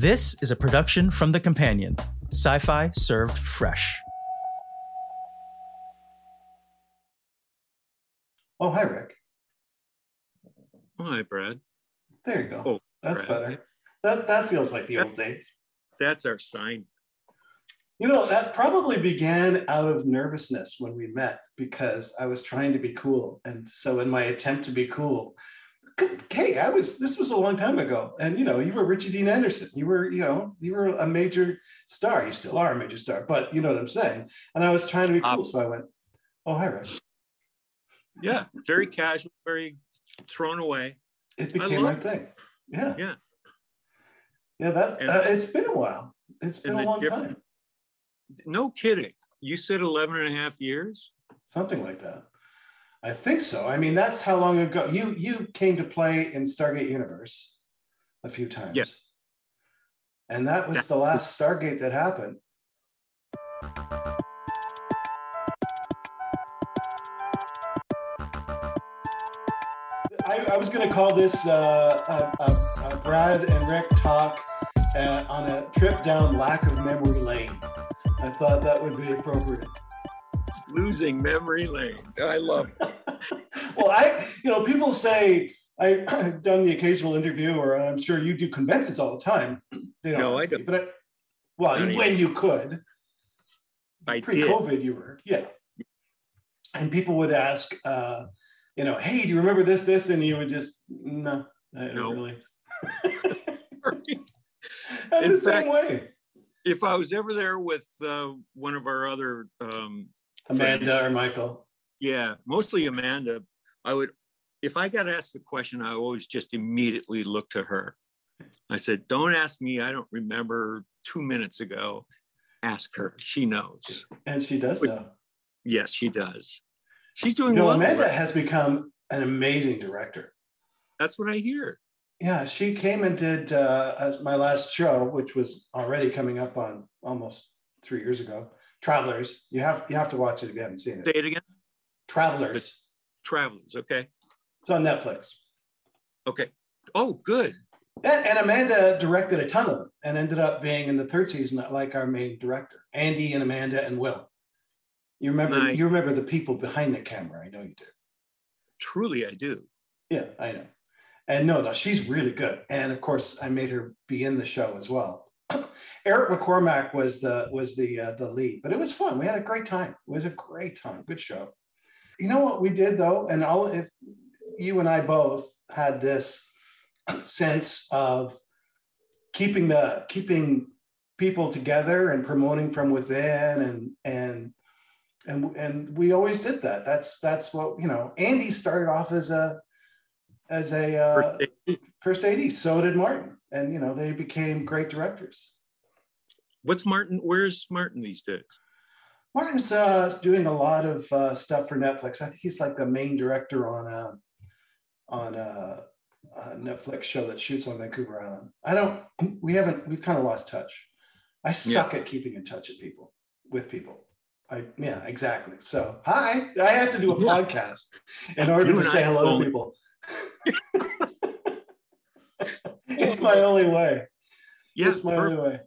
This is a production from The Companion, sci fi served fresh. Oh, hi, Rick. Oh, hi, Brad. There you go. Oh, That's Brad. better. That that feels like the old days. That's our sign. You know, that probably began out of nervousness when we met because I was trying to be cool. And so in my attempt to be cool, hey, I was this was a long time ago. And you know, you were Richie Dean Anderson. You were, you know, you were a major star. You still are a major star, but you know what I'm saying. And I was trying to be cool. Um, So I went, Oh, hi, Rick. Yeah, very casual, very thrown away. It became my love it. thing. Yeah. Yeah. Yeah, that And- uh, it's been a while. It's been a long time. No kidding. You said 11 and a half years? something like that. I think so. I mean, that's how long ago you you came to play in Stargate Universe a few times. Yeah. And that was That the last Stargate that happened. I, I was going to call this uh, a, a, a Brad and Rick talk uh, on a trip down lack of memory lane. I thought that would be appropriate. Losing memory lane. I love it. well, I, you know, people say I, I've done the occasional interview, or I'm sure you do conventions all the time. They don't. No, I don't. But I, well, you- when you could, I pre-COVID, you were, yeah. And people would ask, uh, you know, hey, do you remember this, this, and you would just, no, I don't No. really. In the same fact- way. if I was ever there with uh, one of our other, um, Amanda or Michael. yeah, mostly Amanda, I would, if I got asked the question, I always just immediately look to her. I said, don't ask me. I don't remember two minutes ago. Ask her. She knows. And she does know. Yes, she does. She's You doing know, well. Amanda has become an amazing director. That's what I hear. Yeah, she came and did uh, my last show, which was already coming up on almost three years ago. Travelers, you have you have to watch it if you haven't seen it. Say it. again. Travelers, Travelers. Okay. it's on Netflix. Okay. Oh, good. And, and Amanda directed a ton of them and ended up being in the third season like our main director, Andy and Amanda and Will. You remember Nice. you remember the people behind the camera? I know you do. Truly, I do. Yeah, I know. And no, no, she's really good. And of course, I made her be in the show as well. Eric McCormack was the was the uh, the lead, but it was fun. We had a great time. It was a great time. Good show. You know what we did though, and all if you and I both had this sense of keeping the keeping people together and promoting from within and and and and we always did that that's that's what you know andy started off as a as a uh, First aid. first AD. So did Martin, and you know they became great directors. What's Martin? Where's Martin these days? Martin's uh, doing a lot of uh, stuff for Netflix. I think he's like the main director on a on a, a Netflix show that shoots on Vancouver Island. I don't. We haven't. We've kind of lost touch. I suck at keeping in touch with people. With people. I yeah exactly. So hi, I have to do a Yeah. podcast in order to say hello to people. it's my only way. Yeah, That's my perfect. only way.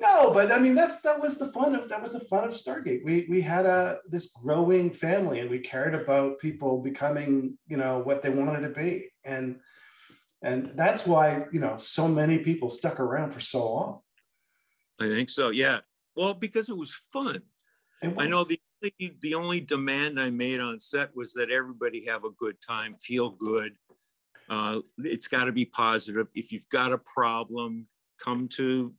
No, but I mean that's that was the fun of that was the fun of Stargate. We we had a this growing family and we cared about people becoming, you know, what they wanted to be. And and that's why, you know, so many people stuck around for so long. I think so. Yeah. Well, because it was fun. It I know the only, the only demand I made on set was that everybody have a good time, feel good. Uh, it's got to be positive. If you've got a problem, come to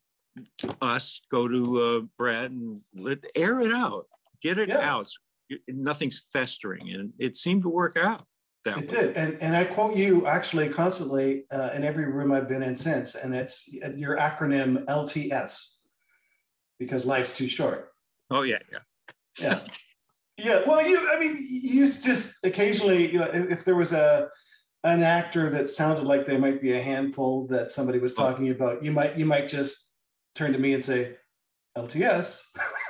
us. Go to uh, Brad and let air it out. Get it Yeah. out. Nothing's festering, and it seemed to work out that It way. did, and and I quote you actually constantly uh, in every room I've been in since, and it's your acronym LTS because life's too short. Oh yeah, yeah. Yeah. Yeah. Well, you, I mean, you just occasionally, you know, if, if there was a, an actor that sounded like they might be a handful that somebody was talking about, you might, you might just turn to me and say, LTS.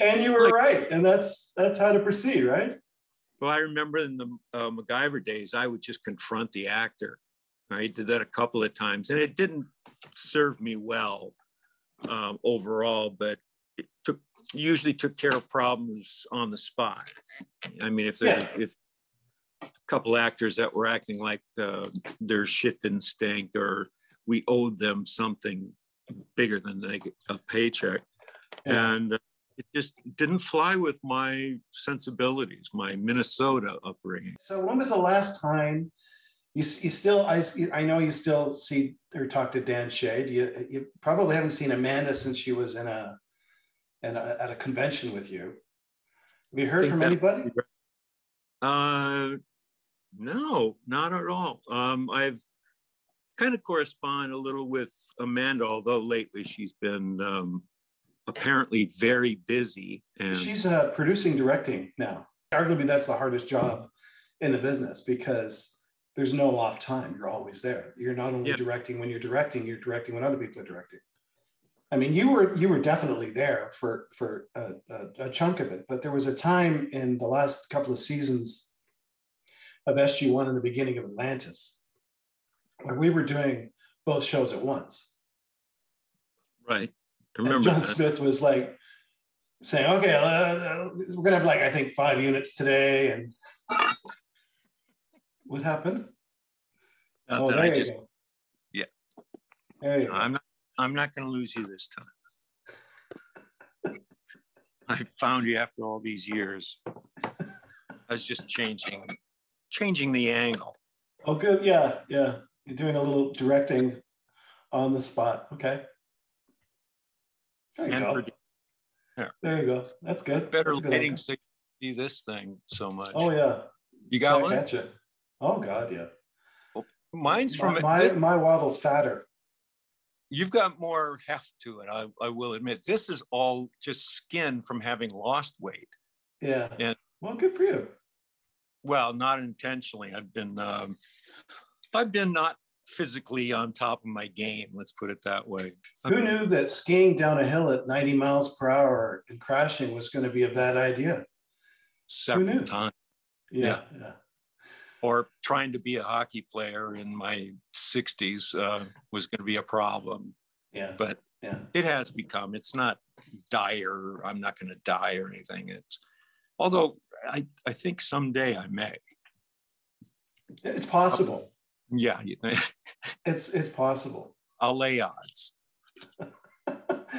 and you were right. And that's, that's how to proceed, right? Well, I remember in the uh, MacGyver days, I would just confront the actor. I did that a couple of times, and it didn't serve me well um, overall, but it took usually took care of problems on the spot. I mean, if there, Yeah. if a couple actors that were acting like uh, their shit didn't stink, or we owed them something bigger than they, a paycheck, Yeah. and uh, it just didn't fly with my sensibilities, my Minnesota upbringing. So when was the last time you, you still I I know you still see or talk to Dan Shea. You you probably haven't seen Amanda since she was in a in a, at a convention with you. Have you heard from anybody? Uh, no, not at all. Um, I've kind of correspond a little with Amanda, although lately she's been um, apparently very busy. And She's uh, producing directing now. Arguably, that's the hardest job in the business because there's no off time. You're always there. You're not only Yeah. directing when you're directing, you're directing when other people are directing. I mean, you were you were definitely there for for a, a, a chunk of it, but there was a time in the last couple of seasons of SG One in the beginning of Atlantis where we were doing both shows at once. right, I And remember John that. Smith was like saying, "Okay, uh, we're gonna have like I think five units today." And what happened? Oh, that there I you just, go. yeah. There you go. I'm not, I'm not going to lose you this time. I found you after all these years. I was just changing, changing the angle. Oh, good. Yeah, yeah. You're doing a little directing on the spot. Okay. There you And go. Yeah. There you go. That's good. Better That's good lighting so see this thing so much. Oh yeah. You got I one? catch it. Oh God, yeah. Mine's from My, my, this. my waddle's fatter. You've got more heft to it. I, I will admit. This is all just skin from having lost weight. Yeah. And Well, good for you. Well, not intentionally. I've been, um, I've been not physically on top of my game. Let's put it that way. Who knew that skiing down a hill at 90 miles per hour and crashing was going to be a bad idea? Several times. Yeah. Yeah. Or trying to be a hockey player in my 60s uh, was going to be a problem Yeah. but Yeah. it has become it's not dire i'm not going to die or anything it's although i, I think someday i may It's possible. yeah you think It's it's possible. i'll lay odds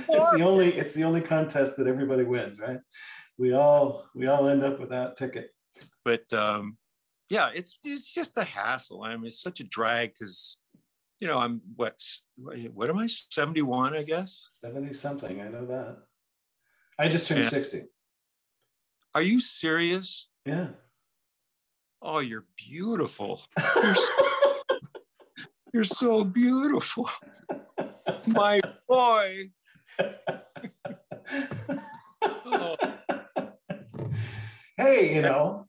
it's the only it's the only contest that everybody wins, right? We all we all end up with that ticket. but um, yeah it's it's just a hassle i mean it's such a drag because you know i'm what what am i 71 i guess 70 something. I know that. I just turned Yeah. 60. are you serious Yeah. oh you're beautiful you're so You're so beautiful. My boy. Oh. hey, you know,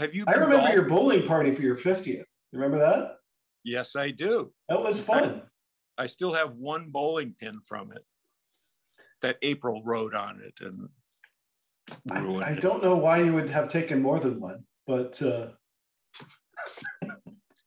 Have you I remember golf- your bowling party for your 50th. You remember that? Yes, I do. That was fun. I still have one bowling pin from it that April wrote on it and I, ruined I it. don't know why you would have taken more than one, but uh,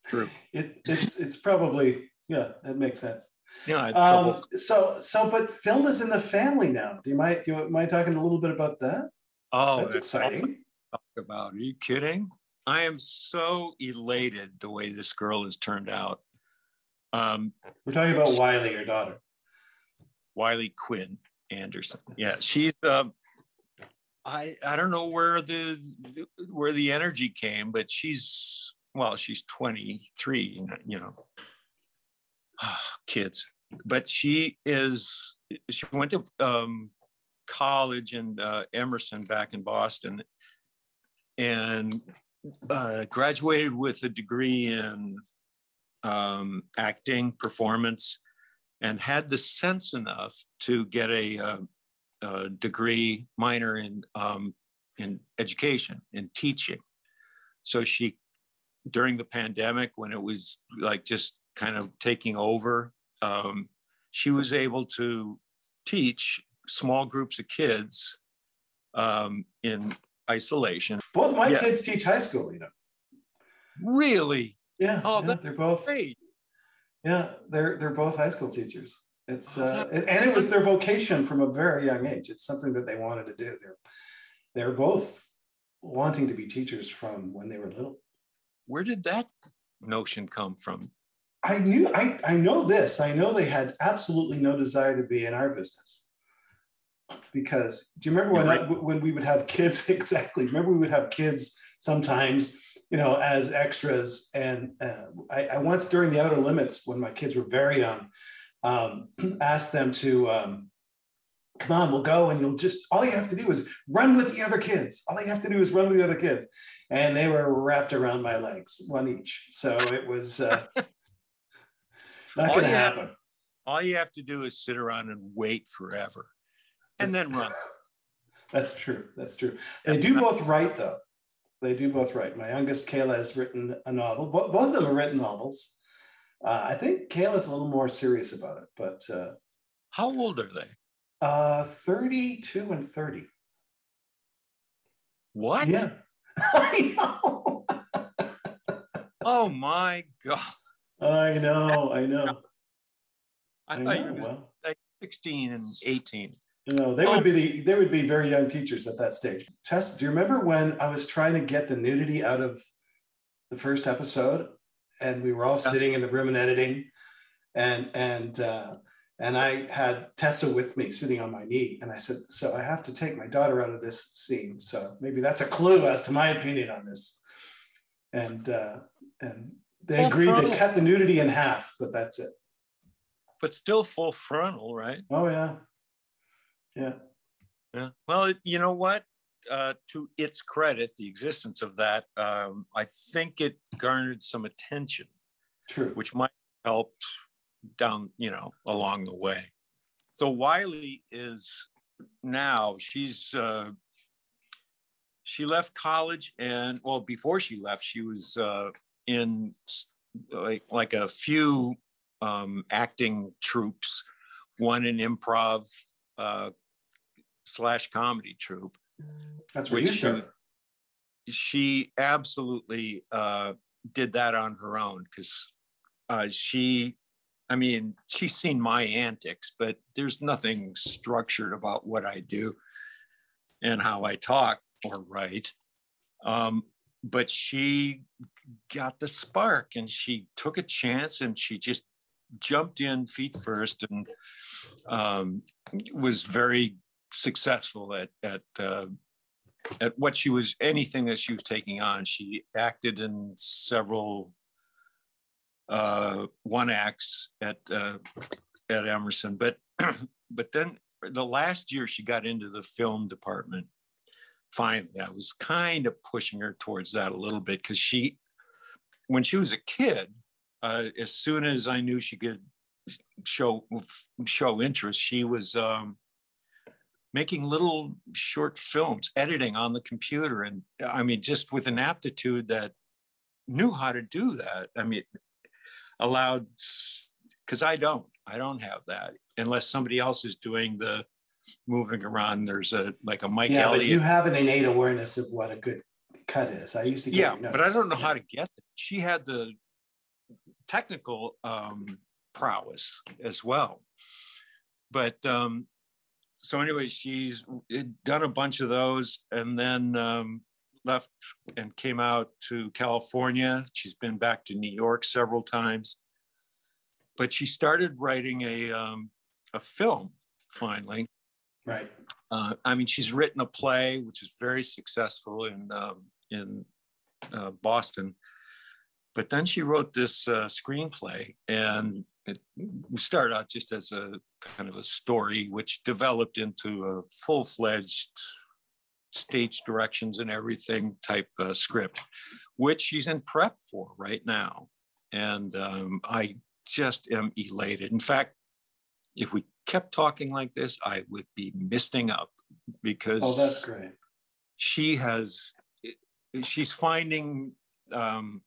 True. it, it's it's probably yeah, that makes sense. Yeah, Um, so so, but film is in the family now. Do you mind do you mind talking a little bit about that? oh, That's it's exciting. Talk about. Are you kidding? I am so elated the way this girl has turned out. Um, We're talking about Wylie, your daughter. Wylie Quinn Anderson. Yeah, she's. Um, I I don't know where the where the energy came, but she's well, she's 23. You know, kids. But she is. She went to um, college in uh, Emerson back in Boston, and uh, graduated with a degree in um, acting performance and had the sense enough to get a, uh, a degree minor in um, in education in teaching. So she, during the pandemic, when it was like just kind of taking over, um, she was able to teach small groups of kids um, in isolation. Both my Yeah. kids teach high school, you know. Really Yeah, Oh, yeah, they're both great. Yeah, they're they're both high school teachers. It's uh, and it was their vocation from a very young age. It's something that they wanted to do. They're they're both wanting to be teachers from when they were little. Where did that notion come from? I knew I I know this. I know they had absolutely no desire to be in our business. Because do you remember when right. when we would have kids exactly? Remember we would have kids sometimes you know, as extras. And uh, I, I, once during the outer limits, when my kids were very young, um, asked them to um, come on, we'll go, and you'll just all you have to do is run with the other kids. All you have to do is run with the other kids, and they were wrapped around my legs, one each. So it was uh, not going to happen. Have, all you have to do is sit around and wait forever, and then run. That's true. That's true. They do both write though. They do both write. My youngest, Kayla, has written a novel. Both, both of them have written novels. Uh, I think Kayla's a little more serious about it, but. Uh, How old are they? Uh, 32 and 30. What? Yeah. I know. oh my God. I know. I know. I, I thought know, you were well. like 16 and 18. You know, they oh. would be the they would be very young teachers at that stage. Tess, do you remember when I was trying to get the nudity out of the first episode, and we were all yeah. sitting in the room and editing, and and uh, and I had Tessa with me sitting on my knee, and I said, "So I have to take my daughter out of this scene. So maybe that's a clue as to my opinion on this." And uh, and they full agreed frontal. to cut the nudity in half, but that's it. But still full frontal, right? Oh yeah, yeah. Yeah. Well, you know what? Uh, to its credit, the existence of that, um, I think it garnered some attention. True. Which might help down, you know, along the way. So Wylie is now, she's, uh, she left college and, well, before she left, she was uh, in like, like a few um, acting troupes, one in improv, uh, slash comedy troupe. That's which she, she absolutely uh, did that on her own because uh, she, I mean, she's seen my antics, but there's nothing structured about what I do and how I talk or write. Um, but she got the spark and she took a chance and she just jumped in feet first and um, was very successful at at uh, at what she was anything that she was taking on. She acted in several uh, one acts at uh, at Emerson, but but then the last year she got into the film department. Finally, I was kind of pushing her towards that a little bit because she, when she was a kid, uh, as soon as I knew she could show show interest, she was um, making little short films, editing on the computer. And I mean, just with an aptitude that knew how to do that. I mean, allowed, because I don't, I don't have that unless somebody else is doing the moving around. There's a, like a Mike yeah, Elliott. But you have an innate awareness of what a good cut is. I used to Yeah, but I don't know how to get it. She had the technical um, prowess as well. But um, so anyway, she's done a bunch of those and then um, left and came out to California. She's been back to New York several times, but she started writing a um, a film finally. Right. Uh, I mean, she's written a play which is very successful in um, in uh, Boston, but then she wrote this uh, screenplay, and it started out just as a kind of a story, which developed into a full fledged stage directions and everything type uh, script, which she's in prep for right now. And um, I just am elated. In fact, if we kept talking like this, I would be misting up because oh, that's great. She has, she's finding, um,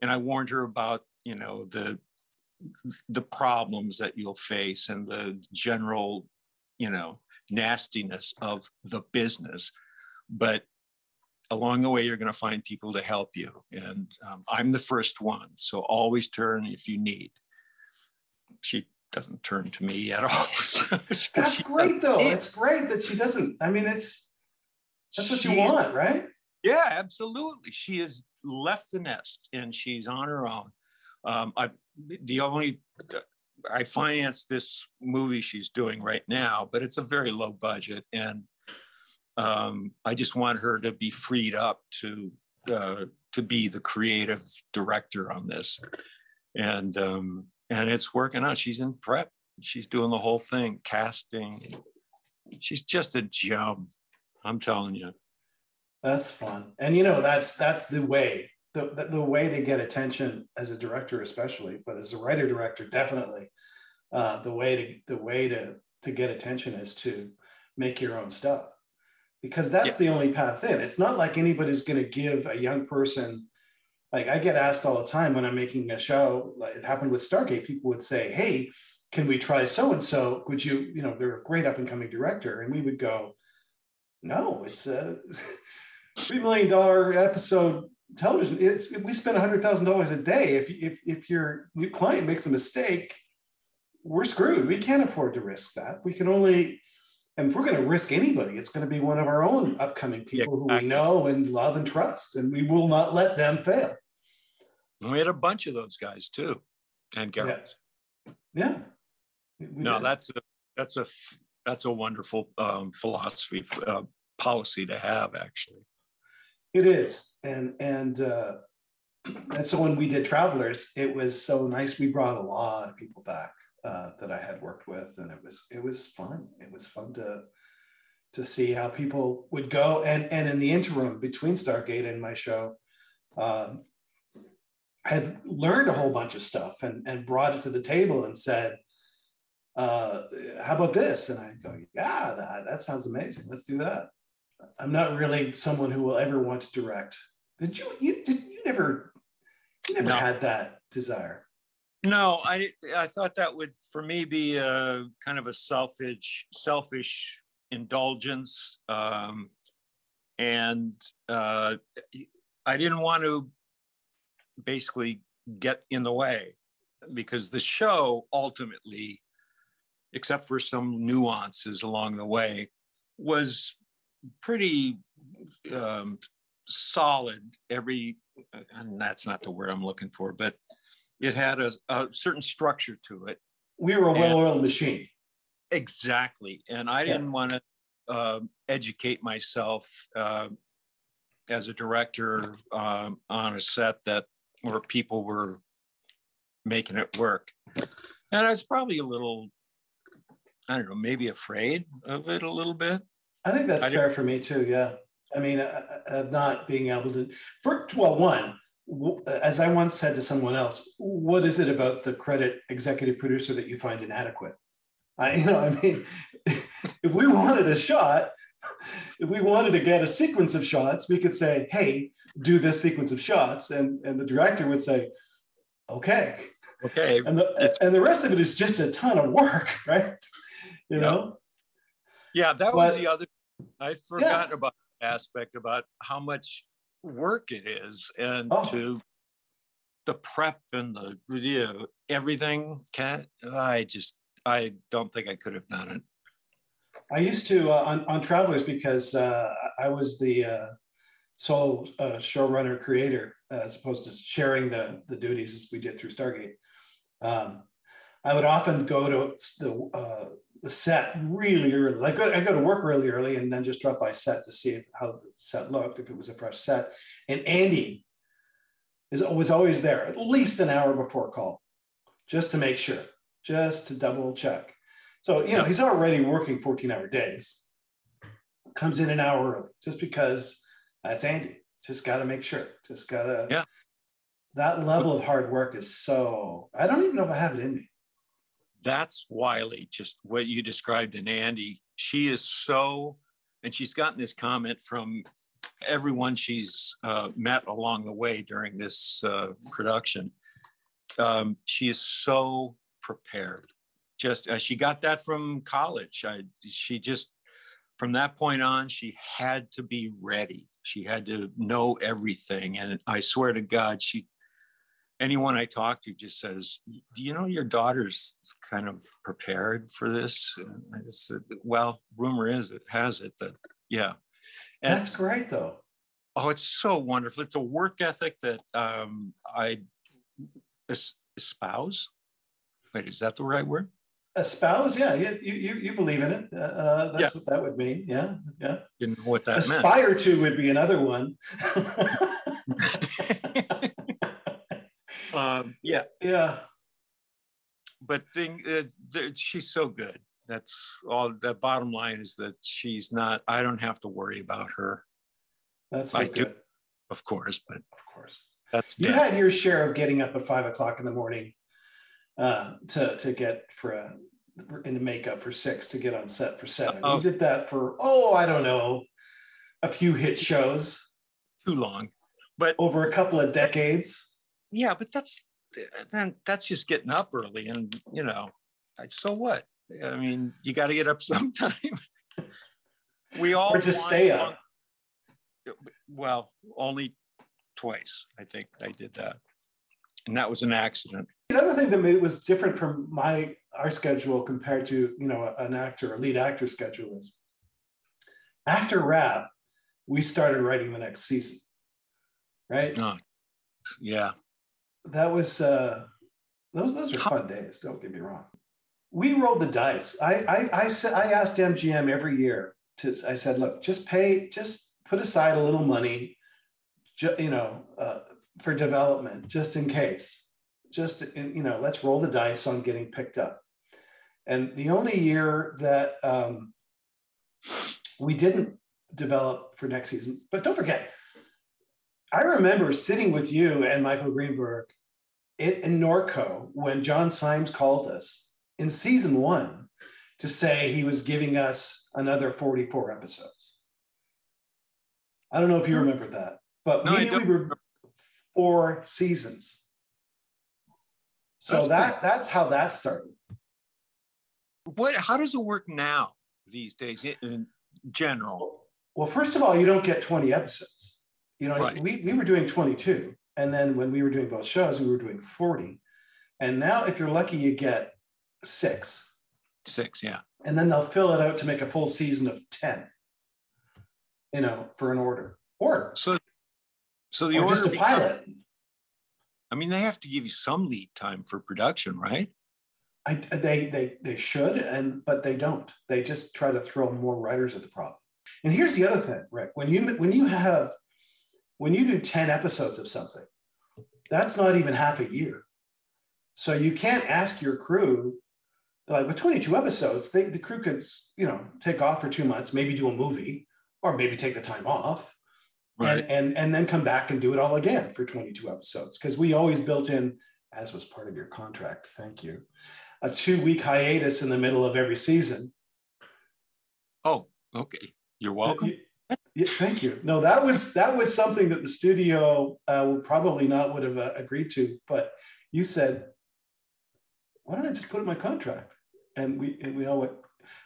and I warned her about you know the the problems that you'll face and the general, you know, nastiness of the business. But along the way, you're going to find people to help you. And um, I'm the first one. So always turn if you need. She doesn't turn to me at all. that's great though. It's great that she doesn't. I mean, it's that's what you want, right? Yeah, absolutely. She has left the nest and she's on her own. Um, I the only I financed this movie she's doing right now, but it's a very low budget, and um, I just want her to be freed up to uh, to be the creative director on this, and um, and it's working out. She's in prep. She's doing the whole thing, casting. She's just a gem. I'm telling you. That's fun, and you know that's that's the way the, the, the way to get attention as a director, especially, but as a writer director, definitely, uh, the way to the way to to get attention is to make your own stuff, because that's yeah. the only path in. It's not like anybody's going to give a young person. Like I get asked all the time when I'm making a show. Like it happened with Stargate. People would say, "Hey, can we try so and so? Would you? You know, they're a great up and coming director," and we would go, "No, it's a." three million dollar episode television. It's we spend hundred thousand dollars a day. If if if your client makes a mistake, we're screwed. We can't afford to risk that. We can only, and if we're going to risk anybody, it's going to be one of our own upcoming people yeah, who we know and love and trust, and we will not let them fail. And we had a bunch of those guys too, and Gareth. Yeah. yeah. No, did. that's a that's a that's a wonderful um, philosophy uh, policy to have actually. It is, and and uh, and so when we did Travelers, it was so nice. We brought a lot of people back uh, that I had worked with, and it was it was fun. It was fun to to see how people would go. And and in the interim between Stargate and my show, um, had learned a whole bunch of stuff and and brought it to the table and said, uh, "How about this?" And I go, "Yeah, that that sounds amazing. Let's do that." I'm not really someone who will ever want to direct. Did you? You did you never? You never no. had that desire. No, I I thought that would for me be a kind of a selfish selfish indulgence, um, and uh, I didn't want to basically get in the way because the show ultimately, except for some nuances along the way, was pretty um, solid every and that's not the word i'm looking for but it had a, a certain structure to it. We were a well-oiled machine. Exactly. And i didn't want to uh, educate myself uh, as a director um, on a set that where people were making it work. And i was probably a little i don't know maybe afraid of it a little bit I think that's I fair for me too. Yeah. I mean, uh, uh not being able to, for, well, one, as I once said to someone else, what is it about the credit executive producer that you find inadequate? I, you know, I mean, if we wanted a shot, if we wanted to get a sequence of shots, we could say, "Hey, do this sequence of shots," and and the director would say, "Okay." Okay. And the and the rest of it is just a ton of work, right? You know. Yeah, that but, was the other. I forgot yeah. about aspect about how much work it is, and oh. to the prep and the review, everything. Can I just? I don't think I could have done it. I used to uh, on, on Travelers because uh, I was the uh, sole uh, showrunner creator as opposed to sharing the the duties as we did through Stargate. Um, I would often go to the uh, the set really early. Like I go to work really early and then just drop by set to see how the set looked, if it was a fresh set. And Andy is was always there at least an hour before call, just to make sure, just to double check. So you know he's already working 14 hour days. Comes in an hour early just because that's Andy. Just got to make sure. Just got to. Yeah. That level of hard work is so. I don't even know if I have it in me that's Wylie, just what you described in Andy. She is so, and she's gotten this comment from everyone she's uh, met along the way during this uh, production. Um, she is so prepared. Just uh, she got that from college. I, she just from that point on, she had to be ready. She had to know everything, and I swear to God, she anyone I talk to just says, "Do you know your daughter's kind of prepared for this?" And I just said, "Well, rumor is it has it that yeah." And, That's great, though. Oh, it's so wonderful. It's a work ethic that um, I espouse. Wait, is that the right word? Espouse, yeah, you you you believe in it. Uh, uh that's yeah. what that would mean. Yeah, yeah. Didn't know what that Aspire meant. to would be another one. um, yeah, yeah. But thing, uh, she's so good. That's all. The bottom line is that she's not. I don't have to worry about her. That's so I good. Do, of course, but of course, that's you dead. had your share of getting up at five o'clock in the morning uh, to to get for a into makeup for six to get on set for 7 uh You did that for oh I don't know a few hit shows. Too long, but over a couple of decades. Yeah, but that's eh, then that's just getting up early, and you know, so what? I mean, you got to get up sometime. we all or just stay up. Well, only twice I think I did that, and that was an accident. The other thing that made it was different from my our schedule compared to you know an actor, a lead actor schedule is after rap, we started writing the next season, right? Oh, yeah. That was uh, those those are fun days. Don't get me wrong. We rolled the dice. I I I said I asked MGM every year to I said, look, just pay, just put aside a little money, ju- you know, uh, for development, just in case just you know let's roll the dice on getting picked up and the only year that um, we didn't develop for next season but don't forget i remember sitting with you and michael Greenburg in, in norco when john symes called us in season one to say he was giving us another 44 episodes i don't know if you hmm. remember that but no, we knew we were four seasons so that's that that's how that started. What? How does it work now these days in general? Well, first of all, you don't get 20 episodes. You know, right. we, we were doing 22. And then when we were doing both shows, we were doing 40. And now, if you're lucky, you get six. Six, yeah. And then they'll fill it out to make a full season of 10, you know, for an order. Or so so the order just a pilot. I mean, they have to give you some lead time for production, right? I, they they they should, and but they don't. They just try to throw more writers at the problem. And here's the other thing, Rick. When you when you have when you do ten episodes of something, that's not even half a year. So you can't ask your crew like with 22 episodes, they, the crew could you know take off for two months, maybe do a movie, or maybe take the time off right. and, and and then come back and do it all again for 22 episodes because we always built in as was part of your contract thank you a two week hiatus in the middle of every season oh okay you're welcome yeah, thank you no that was that was something that the studio uh, probably not would have uh, agreed to but you said why don't i just put in my contract and we and we all went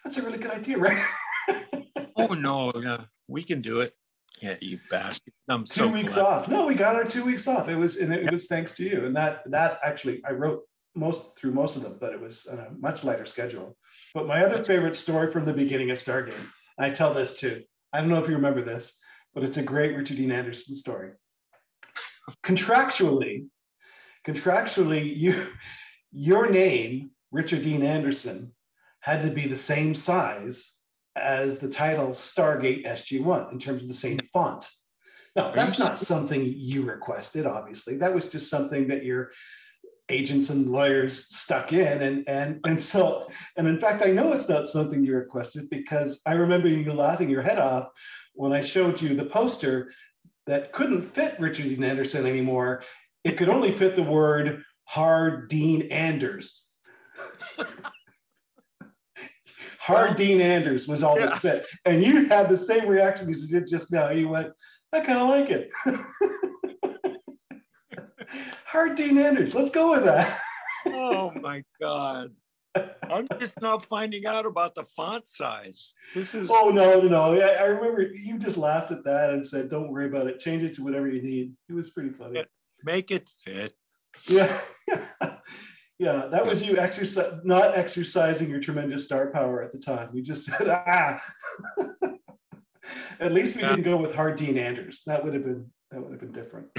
that's a really good idea right oh no yeah we can do it yeah, you bastard. I'm two so weeks glad. off. No, we got our two weeks off. It was and it, was thanks to you. And that that actually I wrote most through most of them, but it was on a much lighter schedule. But my other favorite story from the beginning of Stargate, I tell this too. I don't know if you remember this, but it's a great Richard Dean Anderson story. contractually, contractually, you your name, Richard Dean Anderson, had to be the same size as the title Stargate SG1 in terms of the same font. Now, that's not something you requested, obviously. That was just something that your agents and lawyers stuck in. And, and, and so, and in fact, I know it's not something you requested because I remember you laughing your head off when I showed you the poster that couldn't fit Richard Dean Anderson anymore. It could only fit the word Hard Dean Anders. Hard well, Dean Anders was all yeah. that fit. And you had the same reaction as you did just now. You went, I kind of like it. Hard Dean Anders, let's go with that. oh my God. I'm just now finding out about the font size. This is oh no, no, no. I, I remember you just laughed at that and said, Don't worry about it. Change it to whatever you need. It was pretty funny. Make it fit. Yeah. yeah, that was you exercise not exercising your tremendous star power at the time. You just said, ah. at least we yeah. didn't go with hard Dean Anders. That would have been that would have been different.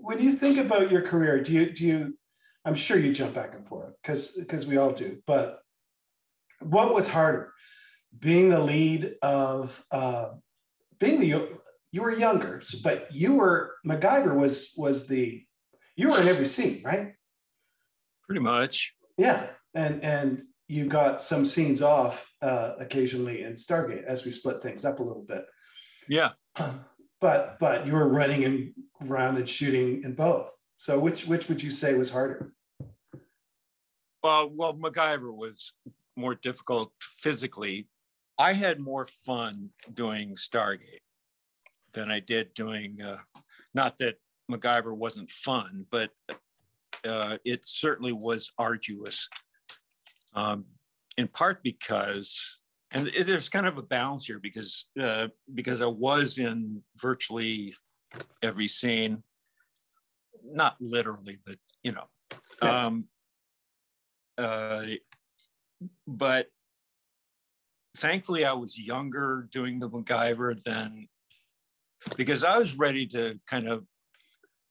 When you think about your career, do you do you I'm sure you jump back and forth because because we all do, but what was harder? Being the lead of uh, being the you were younger, but you were MacGyver was was the you were in every scene, right? Pretty much. Yeah, and and you got some scenes off uh, occasionally in Stargate as we split things up a little bit. Yeah. But but you were running and around and shooting in both. So which which would you say was harder? Well, well, MacGyver was more difficult physically. I had more fun doing Stargate than I did doing. Uh, not that MacGyver wasn't fun, but uh, it certainly was arduous. Um, in part because, and there's kind of a balance here because uh, because I was in virtually every scene, not literally, but you know. Yeah. Um, uh, but thankfully, I was younger doing the MacGyver than because I was ready to kind of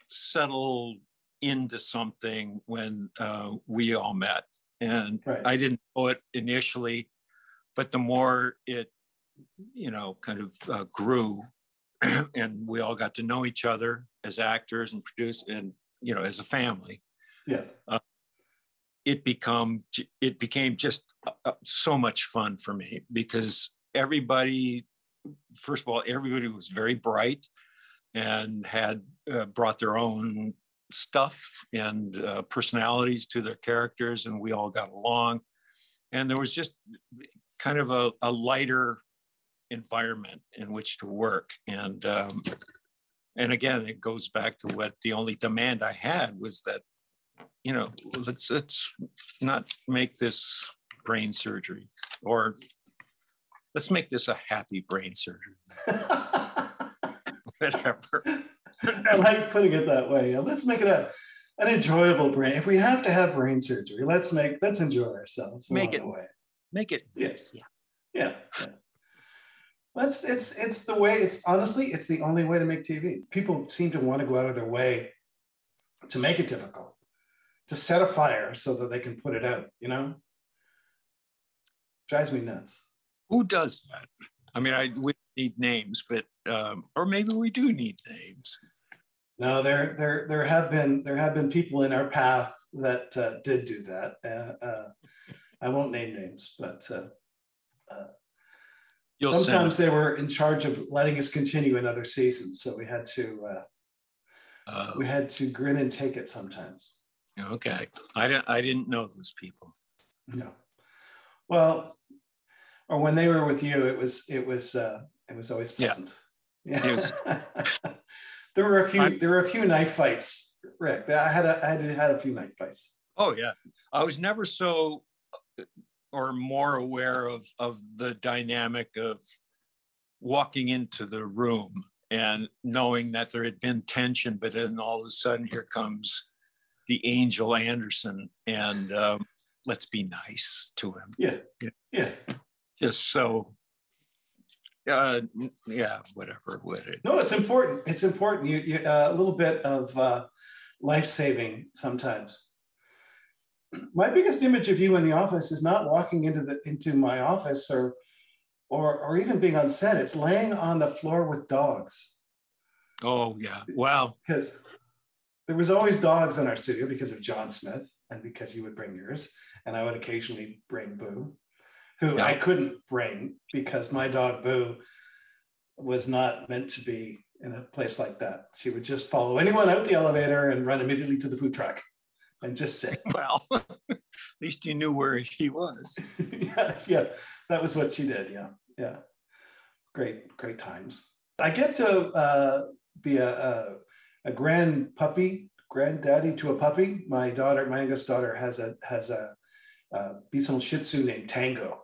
settle into something when uh, we all met. And right. I didn't know it initially, but the more it, you know, kind of uh, grew and we all got to know each other as actors and produce and, you know, as a family. Yes. Uh, it become it became just uh, so much fun for me because everybody first of all everybody was very bright and had uh, brought their own stuff and uh, personalities to their characters and we all got along and there was just kind of a, a lighter environment in which to work and um, and again it goes back to what the only demand i had was that you know, let's let's not make this brain surgery, or let's make this a happy brain surgery. Whatever. I like putting it that way. Let's make it a an enjoyable brain. If we have to have brain surgery, let's make let's enjoy ourselves. Make it way. Make it. Yes. Yeah. Yeah. yeah. That's it's it's the way. It's honestly, it's the only way to make TV. People seem to want to go out of their way to make it difficult to set a fire so that they can put it out, you know? Drives me nuts. Who does that? I mean, I we need names, but um, or maybe we do need names. No, there there there have been there have been people in our path that uh, did do that. Uh, uh, I won't name names, but uh, uh, sometimes they were in charge of letting us continue another season, so we had to uh, oh. we had to grin and take it sometimes. Okay, I didn't. I didn't know those people. No. Well, or when they were with you, it was it was uh, it was always pleasant. Yeah. yeah. Was, there were a few. I, there were a few knife fights, Rick. I had a I had had a few knife fights. Oh yeah, I was never so or more aware of of the dynamic of walking into the room and knowing that there had been tension, but then all of a sudden here comes the Angel Anderson and um, let's be nice to him. Yeah. Yeah. Just so, uh, yeah, whatever. Would it? No, it's important. It's important. You, you uh, a little bit of uh, life saving sometimes. My biggest image of you in the office is not walking into the into my office or or or even being on set. It's laying on the floor with dogs. Oh yeah, wow. Because there was always dogs in our studio because of John Smith and because you would bring yours. And I would occasionally bring Boo, who yeah. I couldn't bring because my dog Boo was not meant to be in a place like that. She would just follow anyone out the elevator and run immediately to the food truck and just sit. Well, at least you knew where he was. yeah, yeah, that was what she did. Yeah, yeah. Great, great times. I get to uh, be a, a a grand puppy, granddaddy to a puppy. My daughter, my youngest daughter, has a has a, a Bichon Shih Tzu named Tango,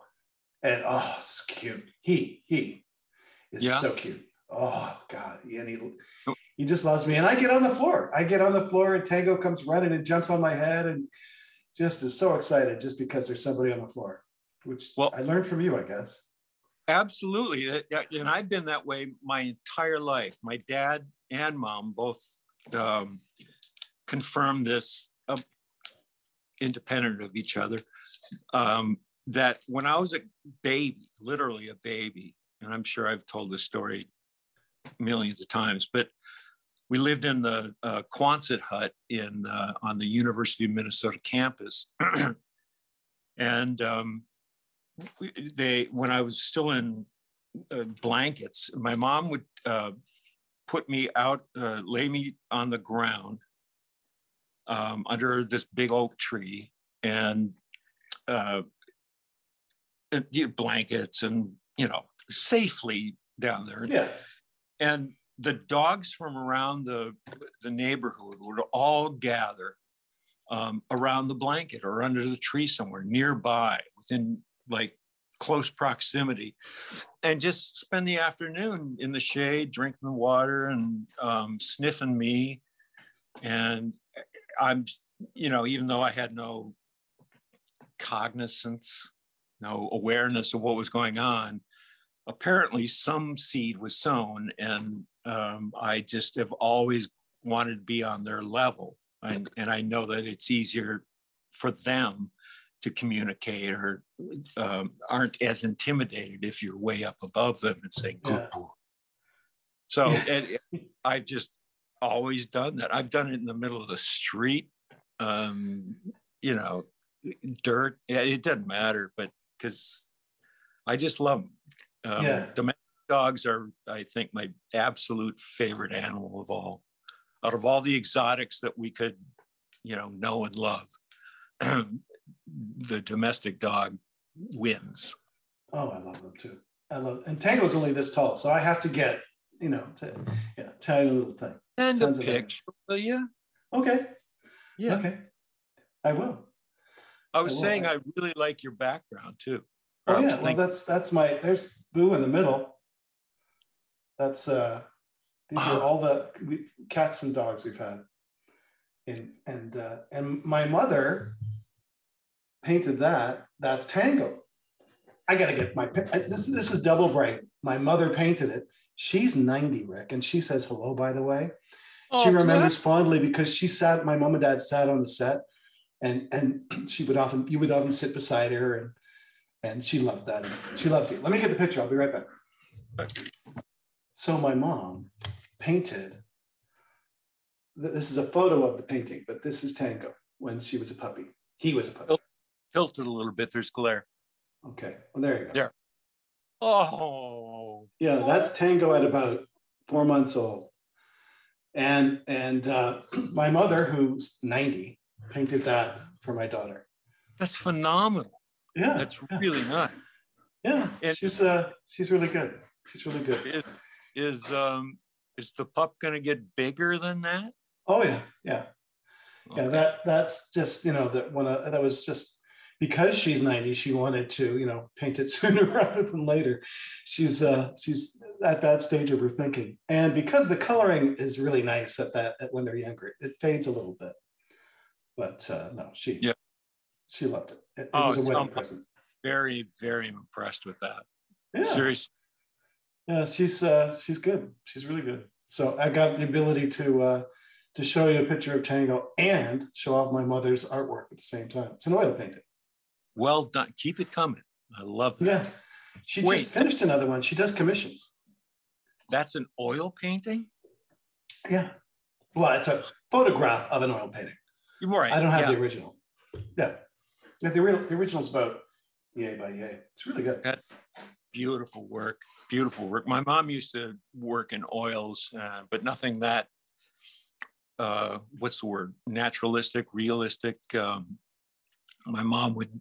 and oh, it's cute. He he is yeah. so cute. Oh God, and he he just loves me. And I get on the floor. I get on the floor and Tango comes running and jumps on my head and just is so excited just because there's somebody on the floor, which well, I learned from you, I guess. Absolutely. And I've been that way my entire life. My dad and mom both um, confirmed this uh, independent of each other. Um, that when I was a baby, literally a baby, and I'm sure I've told this story millions of times, but we lived in the uh, Quonset hut in uh, on the University of Minnesota campus, and um, they when I was still in uh, blankets, my mom would uh, put me out, uh, lay me on the ground um, under this big oak tree, and, uh, and blankets and you know safely down there. Yeah. And the dogs from around the the neighborhood would all gather um, around the blanket or under the tree somewhere nearby, within like close proximity, and just spend the afternoon in the shade, drinking the water and um, sniffing me. And I'm, you know, even though I had no cognizance, no awareness of what was going on, apparently some seed was sown and um, i just have always wanted to be on their level. And, and i know that it's easier for them to communicate or um, aren't as intimidated if you're way up above them and saying yeah. so yeah. i've just always done that. I've done it in the middle of the street um, you know dirt. It doesn't matter but because i just love them um, yeah. Domestic dogs are, I think, my absolute favorite animal of all. Out of all the exotics that we could, you know, know and love, the domestic dog wins. Oh, I love them too. I love, and Tango's only this tall, so I have to get, you know, to, yeah, tiny little thing. And Tons a picture, will you? Okay. Yeah. Okay. I will. I was I saying I really like your background too. Oh yeah, well that's that's my there's Boo in the middle. That's uh, these are all the cats and dogs we've had. And and uh, and my mother painted that. That's Tango. I gotta get my this. This is double bright. My mother painted it. She's 90, Rick, and she says hello. By the way, she remembers fondly because she sat. My mom and dad sat on the set, and and she would often you would often sit beside her and and she loved that. She loved you. Let me get the picture. I'll be right back. So my mom painted. This is a photo of the painting, but this is Tango when she was a puppy. He was a puppy. Tilted a little bit. There's glare. Okay. Well, there you go. There. Oh. Yeah, that's Tango at about four months old. And and uh, my mother, who's 90, painted that for my daughter. That's phenomenal. Yeah, that's really nice. Yeah, and she's uh she's really good. She's really good. Is is um is the pup gonna get bigger than that? Oh yeah, yeah, okay. yeah. That that's just you know that when I, that was just because she's 90 she wanted to you know paint it sooner rather than later she's uh she's at that stage of her thinking and because the coloring is really nice at that at when they're younger it fades a little bit but uh no she yeah she loved it. It, it oh, was a wedding present. Very, very impressed with that. Yeah. Seriously. Yeah, she's uh, she's good. She's really good. So I got the ability to uh, to show you a picture of Tango and show off my mother's artwork at the same time. It's an oil painting. Well done. Keep it coming. I love that. Yeah. She Wait, just finished another one. She does commissions. That's an oil painting? Yeah. Well, it's a photograph of an oil painting. You're right. I don't have yeah. the original. Yeah. Yeah, the real the original's about yay by yay. It's really good. Beautiful work. Beautiful work. My mom used to work in oils, uh, but nothing that uh, what's the word? Naturalistic, realistic. Um, my mom would,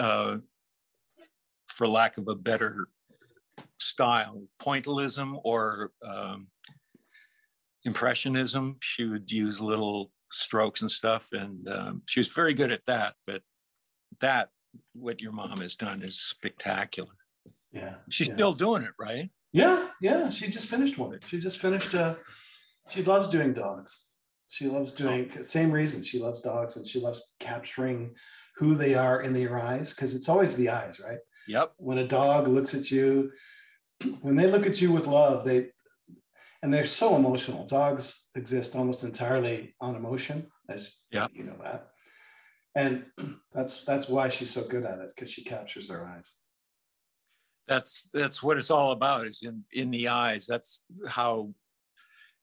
uh, for lack of a better style, pointillism or um, impressionism. She would use little strokes and stuff, and um, she was very good at that. But that what your mom has done is spectacular. Yeah. She's yeah. still doing it, right? Yeah, yeah. She just finished one. She just finished a, She loves doing dogs. She loves doing oh. same reason. She loves dogs and she loves capturing who they are in their eyes because it's always the eyes, right? Yep. When a dog looks at you, when they look at you with love, they and they're so emotional. Dogs exist almost entirely on emotion, as yeah. you know that. And that's that's why she's so good at it because she captures their eyes. That's that's what it's all about is in in the eyes. That's how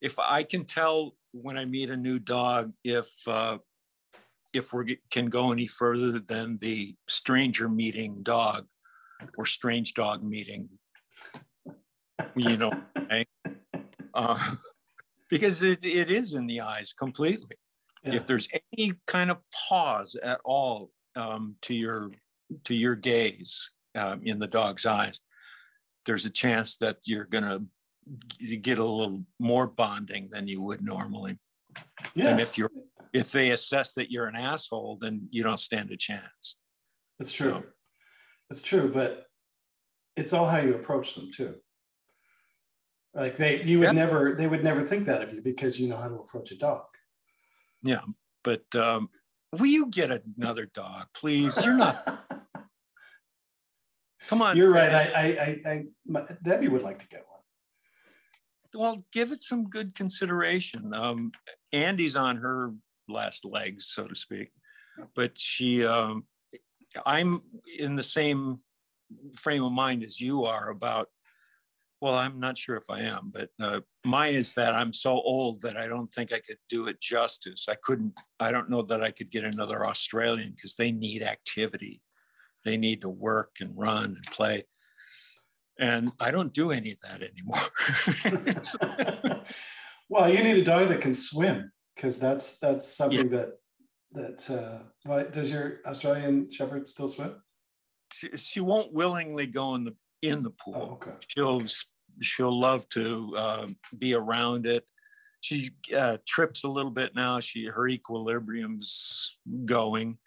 if I can tell when I meet a new dog if uh, if we can go any further than the stranger meeting dog or strange dog meeting, you know, right? uh, because it, it is in the eyes completely. Yeah. If there's any kind of pause at all um, to your to your gaze um, in the dog's eyes, there's a chance that you're going to get a little more bonding than you would normally. Yeah. And if you're if they assess that you're an asshole, then you don't stand a chance. That's true. So, That's true, but it's all how you approach them too. Like they you would yeah. never they would never think that of you because you know how to approach a dog. Yeah, but um will you get another dog, please? You're not Come on. You're right. I, I, I, I my, Debbie would like to get one. Well, give it some good consideration. Um, Andy's on her last legs, so to speak, but she, um, I'm in the same frame of mind as you are about. Well, I'm not sure if I am, but uh, mine is that I'm so old that I don't think I could do it justice. I couldn't. I don't know that I could get another Australian because they need activity they need to work and run and play. And I don't do any of that anymore. well, you need a dog that can swim because that's that's something yeah. that that uh, well, does your Australian Shepherd still swim? She, she, won't willingly go in the in the pool. Oh, okay. She'll she'll love to uh, be around it. She uh, trips a little bit now. She her equilibrium's going,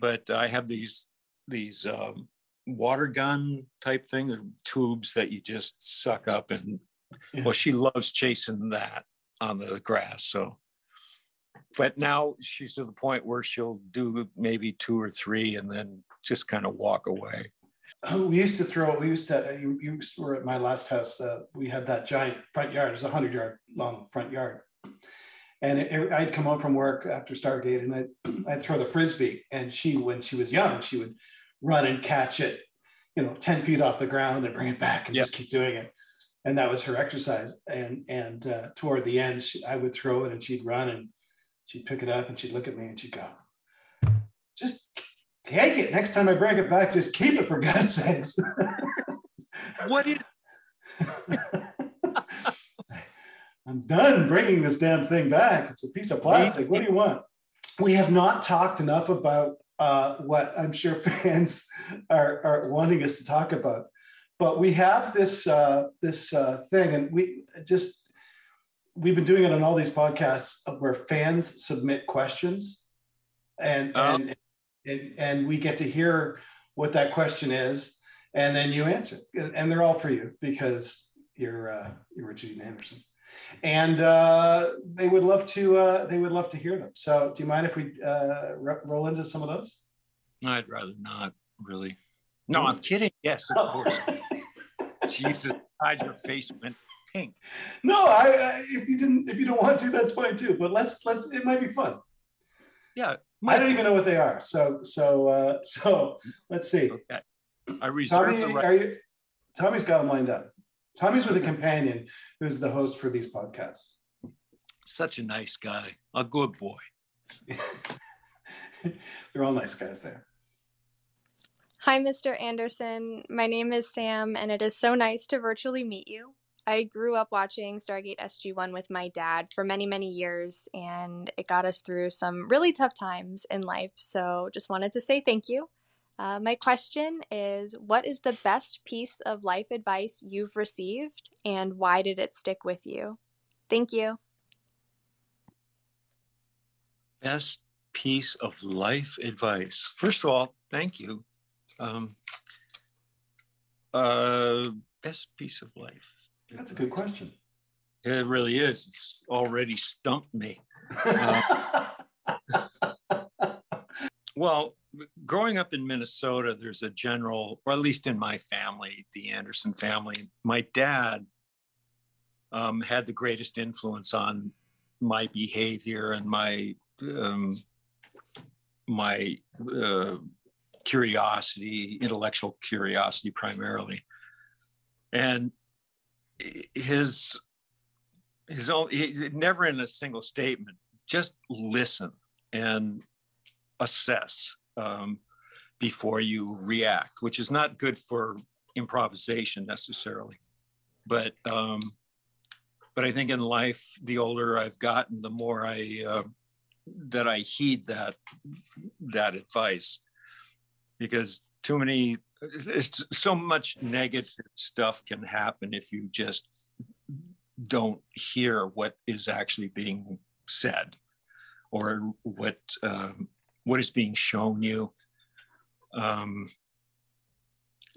but I have these these um, water gun type thing, tubes that you just suck up. And yeah. well, she loves chasing that on the grass. So, but now she's to the point where she'll do maybe two or three and then just kind of walk away. We used to throw. We used to. You, you were at my last house. Uh, we had that giant front yard. it was a hundred yard long front yard, and it, it, I'd come home from work after Stargate, and I'd, I'd throw the frisbee. And she, when she was young, she would run and catch it, you know, 10 feet off the ground and bring it back and yep. just keep doing it. And that was her exercise. And and uh, toward the end, she, I would throw it and she'd run and she'd pick it up and she'd look at me and she'd go, just take it. Next time I bring it back, just keep it for God's sakes. what is I'm done bringing this damn thing back. It's a piece of plastic. What do you want? We have not talked enough about uh, what I'm sure fans are, are wanting us to talk about. But we have this uh, this uh, thing, and we just we've been doing it on all these podcasts where fans submit questions, and oh. and, and and we get to hear what that question is, and then you answer, and they're all for you because you're uh, you're Richard Anderson and uh, they would love to uh, they would love to hear them. So, do you mind if we uh, roll into some of those? I'd rather not really. No, I'm kidding. Yes, of course. Jesus, God, your face went pink. No, I, I, if you didn't if you don't want to, that's fine too. But let's let's it might be fun. Yeah, I don't be. even know what they are. So so uh, so let's see. Okay. I reserve Tommy, the right. Are you, Tommy's got them lined up. Tommy's with a companion who's the host for these podcasts. Such a nice guy, a good boy. They're all nice guys there. Hi, Mr. Anderson. My name is Sam, and it is so nice to virtually meet you. I grew up watching Stargate SG1 with my dad for many, many years, and it got us through some really tough times in life. So, just wanted to say thank you. Uh, my question is What is the best piece of life advice you've received, and why did it stick with you? Thank you. Best piece of life advice. First of all, thank you. Um, uh, best piece of life. That's a good question. It really is. It's already stumped me. Uh, well, growing up in Minnesota, there's a general, or at least in my family, the Anderson family, my dad um, had the greatest influence on my behavior and my um, my uh, curiosity, intellectual curiosity primarily, and his his own he, never in a single statement just listen and assess um, before you react which is not good for improvisation necessarily. But um, but i think in life the older i've gotten the more i uh, that i heed that that advice. Because too many it's so much negative stuff can happen if you just don't hear what is actually being said or what um, what is being shown you. Um,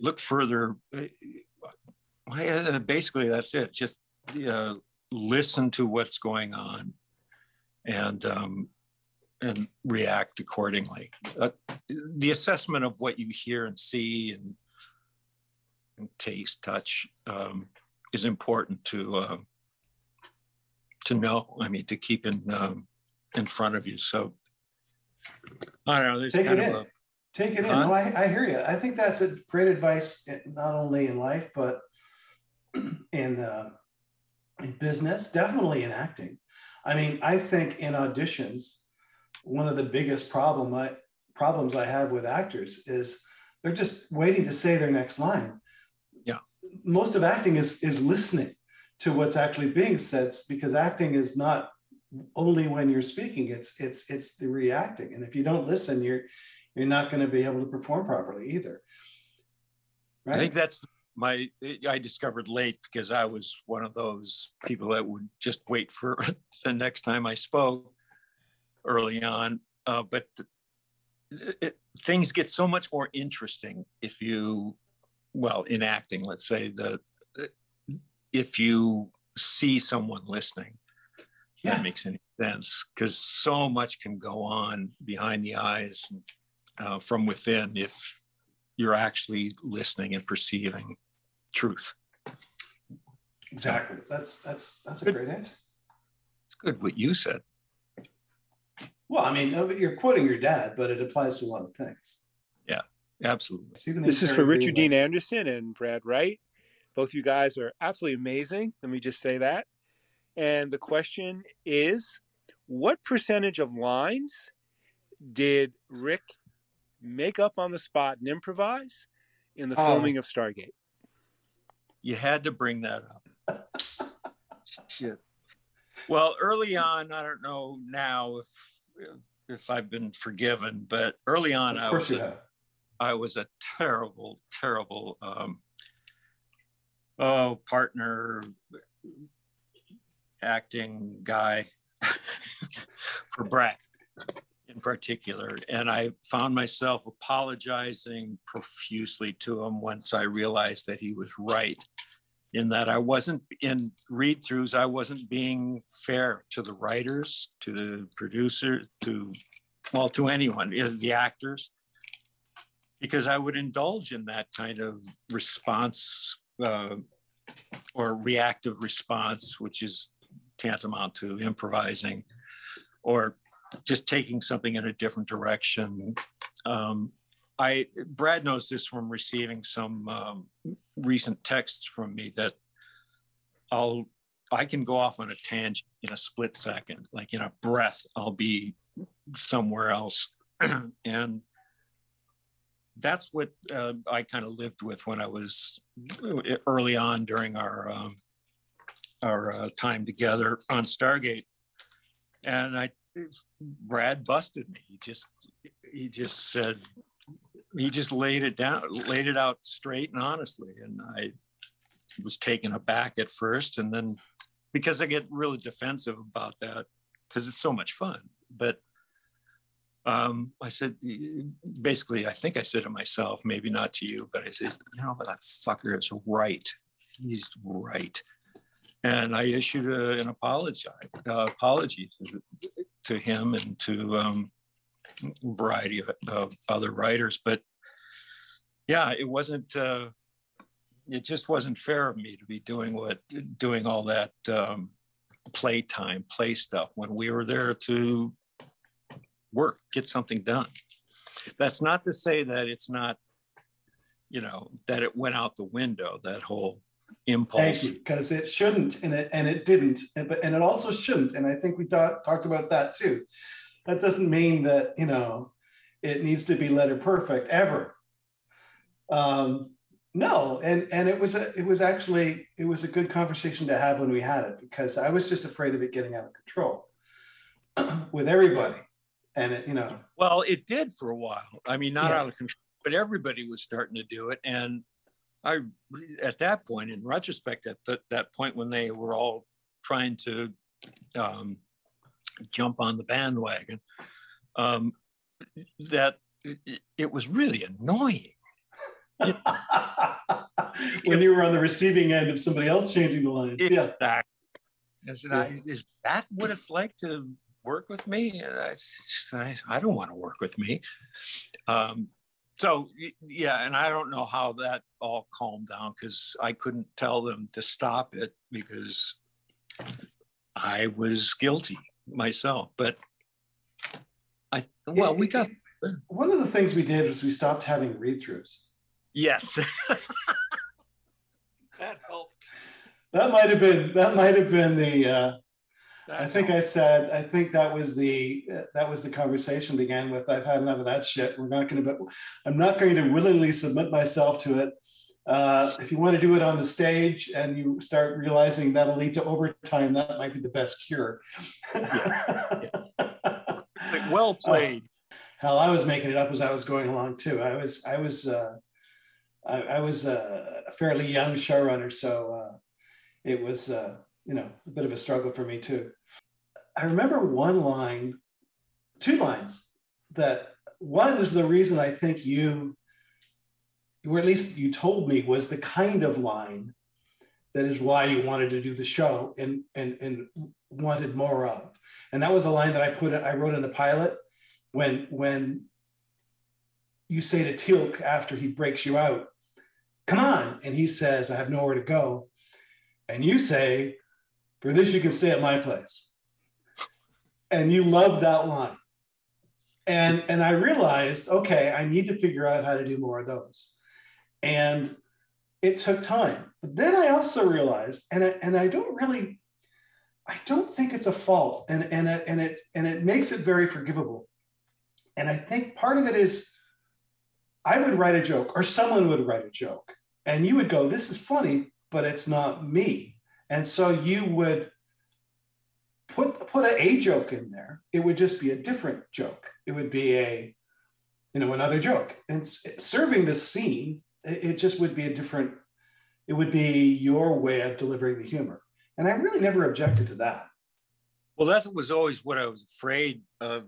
look further uh, basically that's it. Just uh, listen to what's going on. And um, and react accordingly uh, the assessment of what you hear and see and, and taste touch um, is important to uh, to know. I mean, to keep in um, in front of you. So I don't know. There's Take kind it of in. a Take it in. No, I, I hear you. I think that's a great advice, eh, not only in life, but in, uh, in business, definitely in acting. I mean, I think in auditions, one of the biggest problem I, problems I have with actors is they're just waiting to say their next line. Yeah. Most of acting is is listening to what's actually being said because acting is not only when you're speaking it's it's it's the reacting and if you don't listen you're you're not going to be able to perform properly either I think that's my I discovered late because I was one of those people that would just wait for the next time I spoke early on. Uh, but it, things get so much more interesting if you, well, in acting, let's say the if you see someone listening. If Yeah. that makes any sense, because so much can go on behind the eyes uh, from within if you're actually listening and perceiving truth. exactly that's that's that's a Good. great answer It's good what you said. Well i mean you're quoting your dad but it applies to a lot of things Yeah, Absolutely. See This is for Richard Dean Anderson and Brad Wright. Both you guys are absolutely amazing. Let me just say that. And the question is what percentage of lines did Rick make up on the spot and improvise in the Oh. filming of Stargate? You had to bring that up. Shit. Well, early on, I don't know now if if, I've been forgiven, but early on, I was a was a terrible, terrible um, oh partner acting guy for Brad in particular. And I found myself apologizing profusely to him once I realized that he was right in that I wasn't in read throughs, I wasn't being fair to the writers, to the producers, to well, to anyone, uh, the actors because I would indulge in that kind of response uh, or reactive response, which is tantamount to improvising or just taking something in a different direction. Um, I Brad knows this from receiving some um, recent texts from me that I'll I can go off on a tangent in a split second, like in a breath, I'll be somewhere else, and that's what uh, I kind of lived with when I was early on during our um, our uh, time together on Stargate, and I Brad busted me. He just he just said he just laid it down, laid it out straight and honestly, and I was taken aback at first, and then because I get really defensive about that because it's so much fun, but um, I said, basically, I think I said to myself, maybe not to you, but I said, you know, but that fucker is right. He's right. and I issued a, an apology, uh, apology to, to, him and to um, variety of, of, other writers. But yeah, it wasn't. Uh, it just wasn't fair of me to be doing what doing all that um, play time, play stuff when we were there to work, get something done. That's not to say that it's not, you know, that it went out the window. That whole impulse. because it shouldn't, and it and it didn't, and, but and it also shouldn't. And I think we talked talked about that too. That doesn't mean that you know it needs to be letter perfect ever. Um, no, and and it was a it was actually it was a good conversation to have when we had it because I was just afraid of it getting out of control with everybody, and it you know. Well, it did for a while. I mean, not yeah. out of control, but everybody was starting to do it, and I at that point, in retrospect, at the, that point when they were all trying to um, jump on the bandwagon, um, that it, it was really annoying when you were on the receiving end of somebody else changing the lines. Exactly. Yeah. Is, yeah. is that what it's like to work with me? I, I, I don't want to work with me. Um, so yeah, and I don't know how that all calmed down because I couldn't tell them to stop it because I was guilty myself. But I well, we got one of the things we did was we stopped having read-throughs. Yes. that helped. That might have been that might have been the uh, I think helped. I said I think that was the uh, that was the conversation began with I've had enough of that shit. We're not going to I'm not going to willingly submit myself to it. Uh, if you want to do it on the stage and you start realizing that'll lead to overtime, that might be the best cure. yeah. Yeah. well played. Uh, hell, I was making it up as I was going along too. I was I was uh, I, I was a fairly young showrunner, so uh, it was uh, you know a bit of a struggle for me too. I remember one line, two lines that one is the reason I think you, or at least you told me, was the kind of line that is why you wanted to do the show and and and wanted more of. And that was a line that I put I wrote in the pilot when when you say to Teal'c after he breaks you out, come on. And he says, I have nowhere to go. And you say, for this, you can stay at my place. And you love that line. And, and I realized, okay, I need to figure out how to do more of those. And it took time. But then I also realized, and I, and I don't really, I don't think it's a fault. And, and, and, it, and it makes it very forgivable. And I think part of it is I would write a joke or someone would write a joke and you would go, This is funny, but it's not me. And so you would put put a, a joke in there. It would just be a different joke. It would be a, you know, another joke. And serving the scene, it just would be a different, it would be your way of delivering the humor. And I really never objected to that. Well, that was always what I was afraid of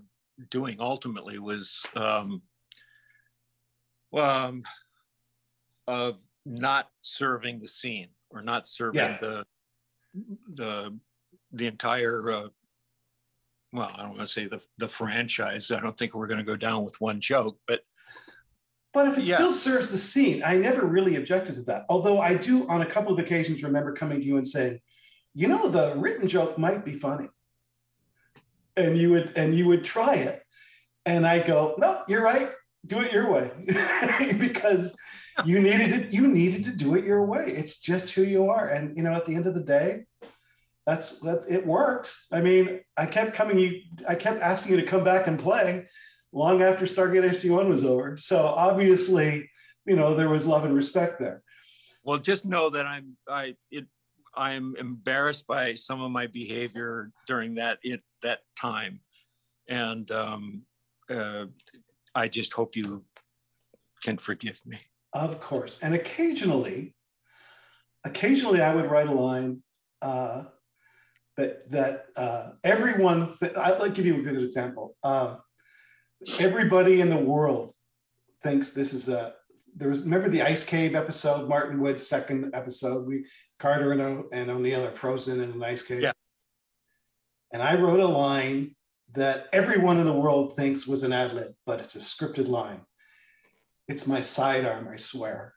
doing ultimately was um, um, of not serving the scene or not serving yeah. the the the entire uh, well i don't want to say the, the franchise i don't think we're going to go down with one joke but but if it yeah. still serves the scene i never really objected to that. Although i do on a couple of occasions remember coming to you and saying you know the written joke might be funny. And you would and you would try it. And i go no you're right. Do it your way. Because you needed to you needed to do it your way. It's just who you are. And you know at the end of the day that's that it worked. I mean i kept coming you i kept asking you to come back and play long after stargate sg1 was over so obviously you know there was love and respect there well just know that i'm i it i'm embarrassed by some of my behavior during that it that time and um uh, i just hope you can forgive me of course. And occasionally, occasionally I would write a line uh, that that uh, everyone. Th- I'll give you a good example. Uh, everybody in the world thinks this is a. There was remember the ice cave episode, Martin Wood's second episode. We Carter and, O- and O'Neill are frozen in an ice cave. Yeah. And I wrote a line that everyone in the world thinks was an ad lib, but it's a scripted line. It's my sidearm, I swear.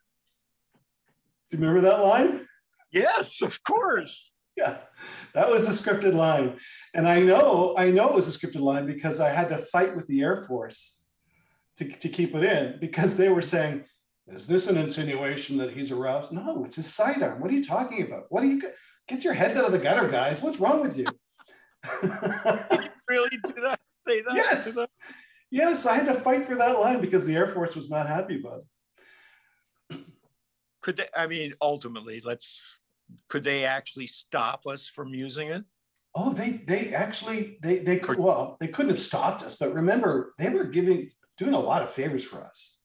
Do you remember that line? Yes, of course. Yeah, that was a scripted line. And I know, I know it was a scripted line because I had to fight with the Air Force to, to keep it in because they were saying, is this an insinuation that he's aroused? No, it's his sidearm. What are you talking about? What do you get? Get your heads out of the gutter, guys. What's wrong with you? Really do that? Say that Yes. yes, I had to fight for that line because the Air Force was not happy about it. Could they, I mean, ultimately, let's, could they actually stop us from using it? Oh, they they actually they they could well they couldn't have stopped us, but remember they were giving doing a lot of favors for us.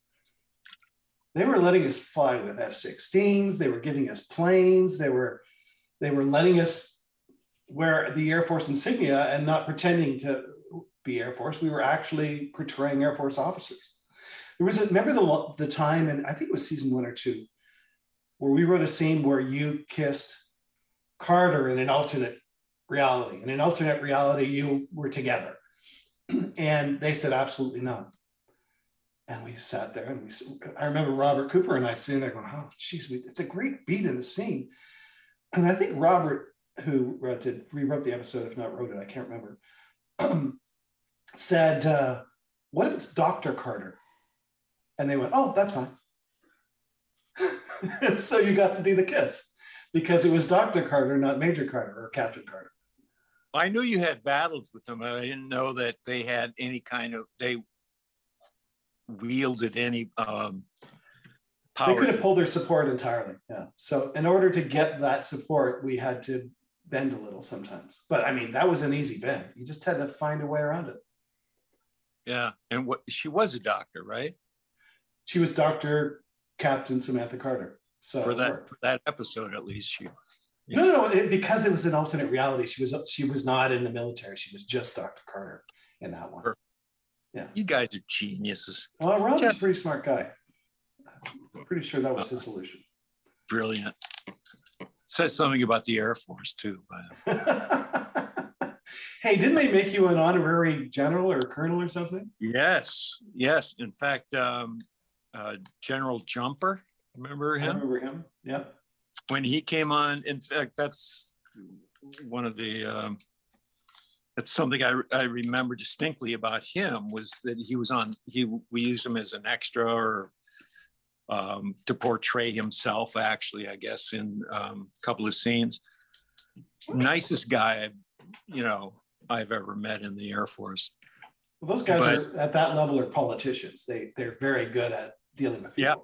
They were letting us fly with F-16s. They were giving us planes. They were they were letting us wear the Air Force insignia and not pretending to be Air Force. We were actually portraying Air Force officers. There was a, remember the the time and I think it was season one or two where we wrote a scene where you kissed Carter in an alternate reality. And in an alternate reality, you were together. and they said, absolutely not. And we sat there and we, I remember Robert Cooper and I sitting there going, oh, geez, we, it's a great beat in the scene. And I think Robert, who wrote, did rewrote the episode, if not wrote it, I can't remember, said, uh, what if it's Dr. Carter? And they went, oh, that's fine. so you got to do the kiss because it was Dr. Carter, not Major Carter or Captain Carter. I knew you had battles with them. I didn't know that they had any kind of, they wielded any um, They could have pulled their support entirely. Yeah. So in order to get that support, we had to bend a little sometimes. But I mean, that was an easy bend. You just had to find a way around it. Yeah. And what, she was a doctor, right? She was Dr. Captain Samantha Carter. So For that, for that episode, at least she, No, no, no, it- because it was an alternate reality. She was she was not in the military. She was just Dr. Carter in that one. Perfect. you guys are geniuses. Well, Ron's Yeah. a pretty smart guy. I'm pretty sure that was his solution. Brilliant. Says something about the Air Force too. But hey, didn't they make you an honorary general or colonel or something? yes, yes. In fact, um, uh, General Jumper, remember I him? remember him. Yep. when he came on, in fact, that's one of the, um, that's something I, I remember distinctly about him was that he was on, he, we used him as an extra or um, to portray himself actually, I guess, in um, a couple of scenes. Nicest guy, I've, you know, I've ever met in the Air Force. Well, those guys But- are at that level are politicians. They they're very good at dealing with Yeah.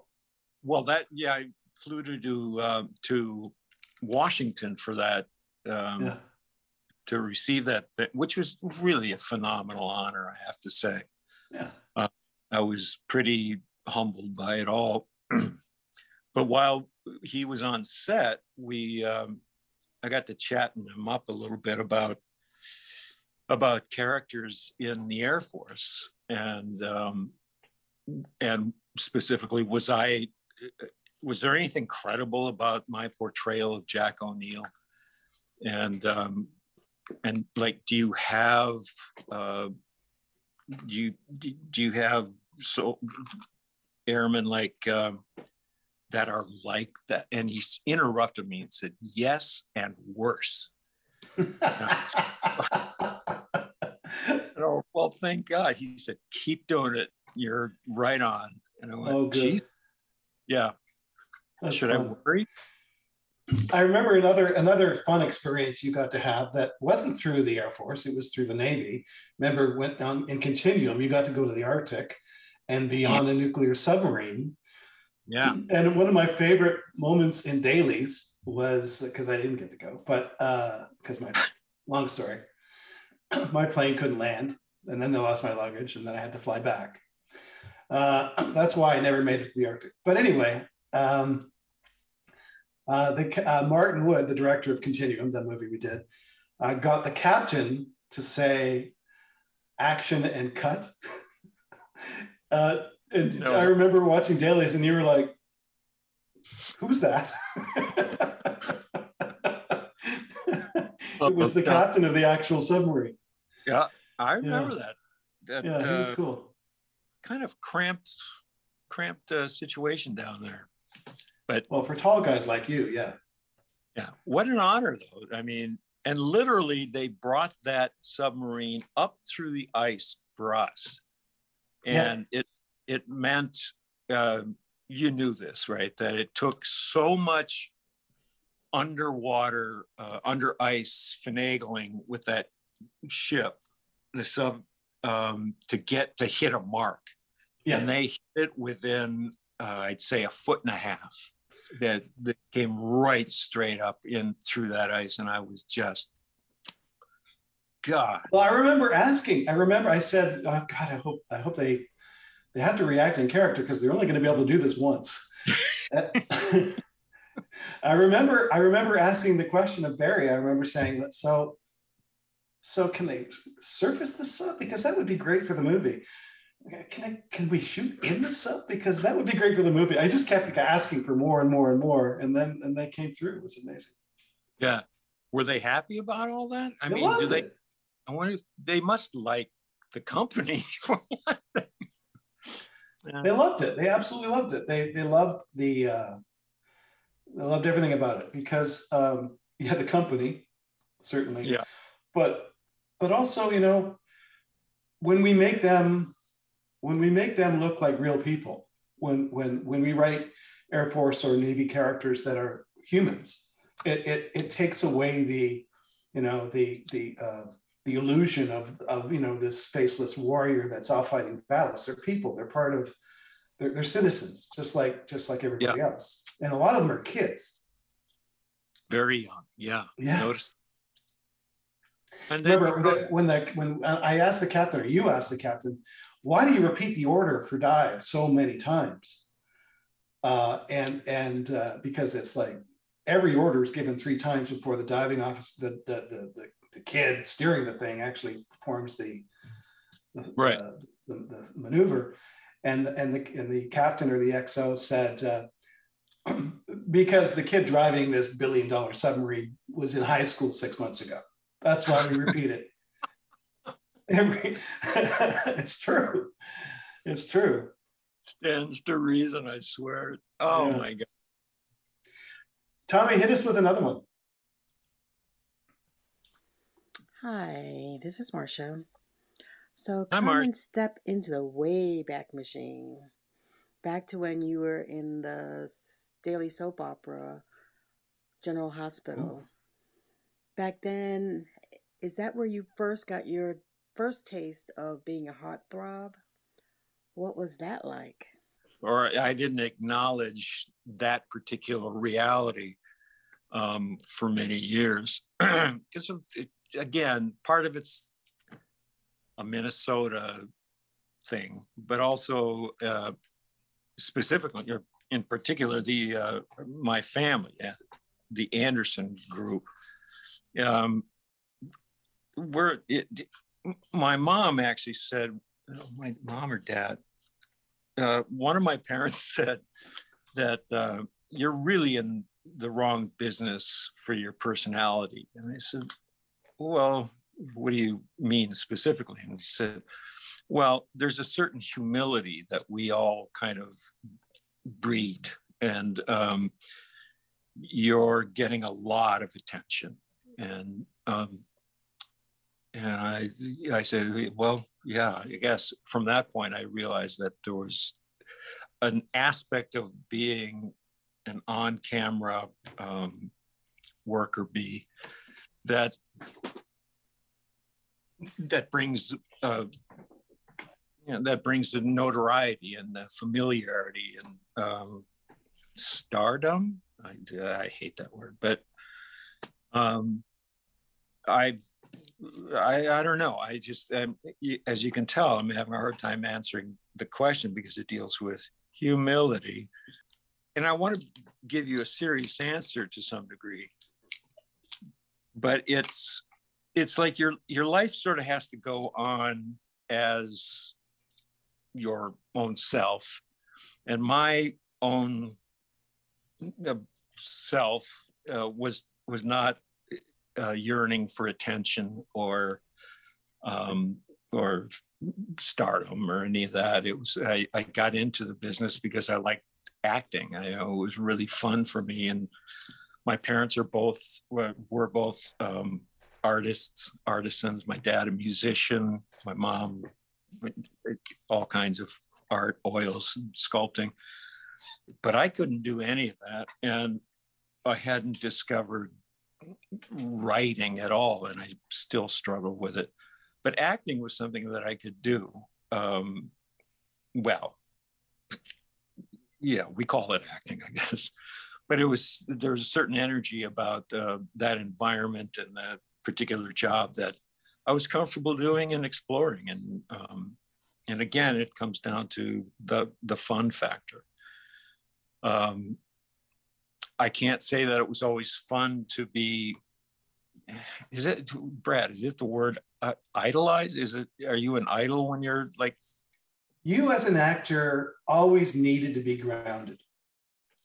Well, that, yeah, I flew to, do, um, to Washington for that. Um, Yeah. to receive that, which was really a phenomenal honor, I have to say. Yeah. I was pretty humbled by it all. but while he was on set, we um, I got to chatting him up a little bit about about characters in the Air Force and um, and specifically was I was there anything credible about my portrayal of Jack O'Neill? And um, and like, do you have uh, do you do you have so airmen like um, that are like that? And he interrupted me and said, "Yes, and worse." Oh well, thank God. He said, "Keep doing it. You're right on." And I went, Oh, good. "Gee, yeah." That's Should I worry? I remember another another fun experience you got to have that wasn't through the Air Force, it was through the Navy. Remember, went down in Continuum, you got to go to the Arctic and be on a nuclear submarine. Yeah. And one of my favorite moments in dailies was because I didn't get to go, but uh, because my long story, my plane couldn't land, and then they lost my luggage, and then I had to fly back. Uh, that's why I never made it to the Arctic. But anyway, um, uh, the uh, Martin Wood, the director of Continuum, that movie we did, uh, got the captain to say action and cut. uh, and No. I remember watching dailies, and you were like, "Who's that?" it was the captain of the actual submarine. Yeah, I remember that. That Yeah, he was uh, cool. Kind of cramped, cramped uh, situation down there. But Well, for tall guys like you, yeah. yeah, what an honor, though. I mean, and literally, they brought that submarine up through the ice for us, Yeah. and it it meant uh, you knew this, right? That it took so much underwater, uh, under ice finagling with that ship, the sub, um, to get to hit a mark. Yeah. And they hit it within, uh, I'd say, a foot and a half. That, that came right straight up in through that ice, and I was just, God, Well, I remember asking. I remember I said, oh, "God, I hope I hope they they have to react in character because they're only going to be able to do this once." I remember I remember asking the question of Barry. I remember saying that so so can they surface the sub because that would be great for the movie. Can I, can we shoot in the sub because that would be great for the movie. I just kept asking for more and more and more, and then and they came through. It was amazing. yeah. Were they happy about all that? I They mean, do they? it. I wonder if they must like the company for one thing. Yeah. they loved it. They absolutely loved it. They they loved the uh, they loved everything about it because um, yeah, the company certainly. Yeah. But but also you know when we make them when we make them look like real people when when when we write Air Force or Navy characters that are humans, it it, it takes away the you know the the uh, the illusion of of you know this faceless warrior that's off fighting battles. They're people. They're part of. They're, they're citizens, just like just like everybody else. And a lot of them are kids. Very young. Yeah. Yeah. Notice. And they Remember when the when I asked the captain, or you asked the captain, why do you repeat the order for dive so many times? Uh, and and uh, because it's like every order is given three times before the diving office, the the the, the, the kid steering the thing actually performs the the, Right. the, the, the maneuver, and and the and the captain or the XO said. Uh, because the kid driving this billion dollar submarine was in high school six months ago. That's why we repeat it. Every, it's true. It's true. stands to reason, I swear. Oh Yeah. my God. Tommy, hit us with another one. Hi, this is Marcia. So Hi, come Marcia. and step into the way back Machine. Back to when you were in the daily soap opera, General Hospital. Oh. Back then, is that where you first got your first taste of being a heartthrob? What was that like? Or I didn't acknowledge that particular reality um, for many years. Because, again, part of it's a Minnesota thing, but also uh, specifically, or in particular, the uh, my family, uh, the Anderson group. Um, we're it, my mom actually said, my mom or dad, uh, one of my parents said that uh, you're really in the wrong business for your personality. And I said, well, what do you mean specifically? And he said, well, there's a certain humility that we all kind of breed. And um, you're getting a lot of attention. And um, and I I said, well, yeah, I guess from that point I realized that there was an aspect of being an on-camera um, worker bee that that brings uh, you know that brings the notoriety and the familiarity and um, stardom. I, I hate that word, but um, I've I, I don't know. I just, um, as you can tell, I'm having a hard time answering the question because it deals with humility. And I want to give you a serious answer to some degree. But it's it's like your your life sort of has to go on as your own self. And my own uh, self uh, was was not uh, yearning for attention or um, or stardom or any of that. It was I, I got into the business because I liked acting. I you know it was really fun for me, and my parents are both were both um, artists, artisans. My dad a musician. My mom all kinds of art, oils, and sculpting. But I couldn't do any of that, and I hadn't discovered writing at all, and I still struggle with it. But acting was something that I could do. Um, well, yeah, we call it acting, I guess. But it was there's a certain energy about uh, that environment and that particular job that I was comfortable doing and exploring. And um, and again, it comes down to the the fun factor. Um, I can't say that it was always fun to be. Is it Brad? Is it the word uh, idolize? Is it? Are you an idol when you're like? You as an actor always needed to be grounded.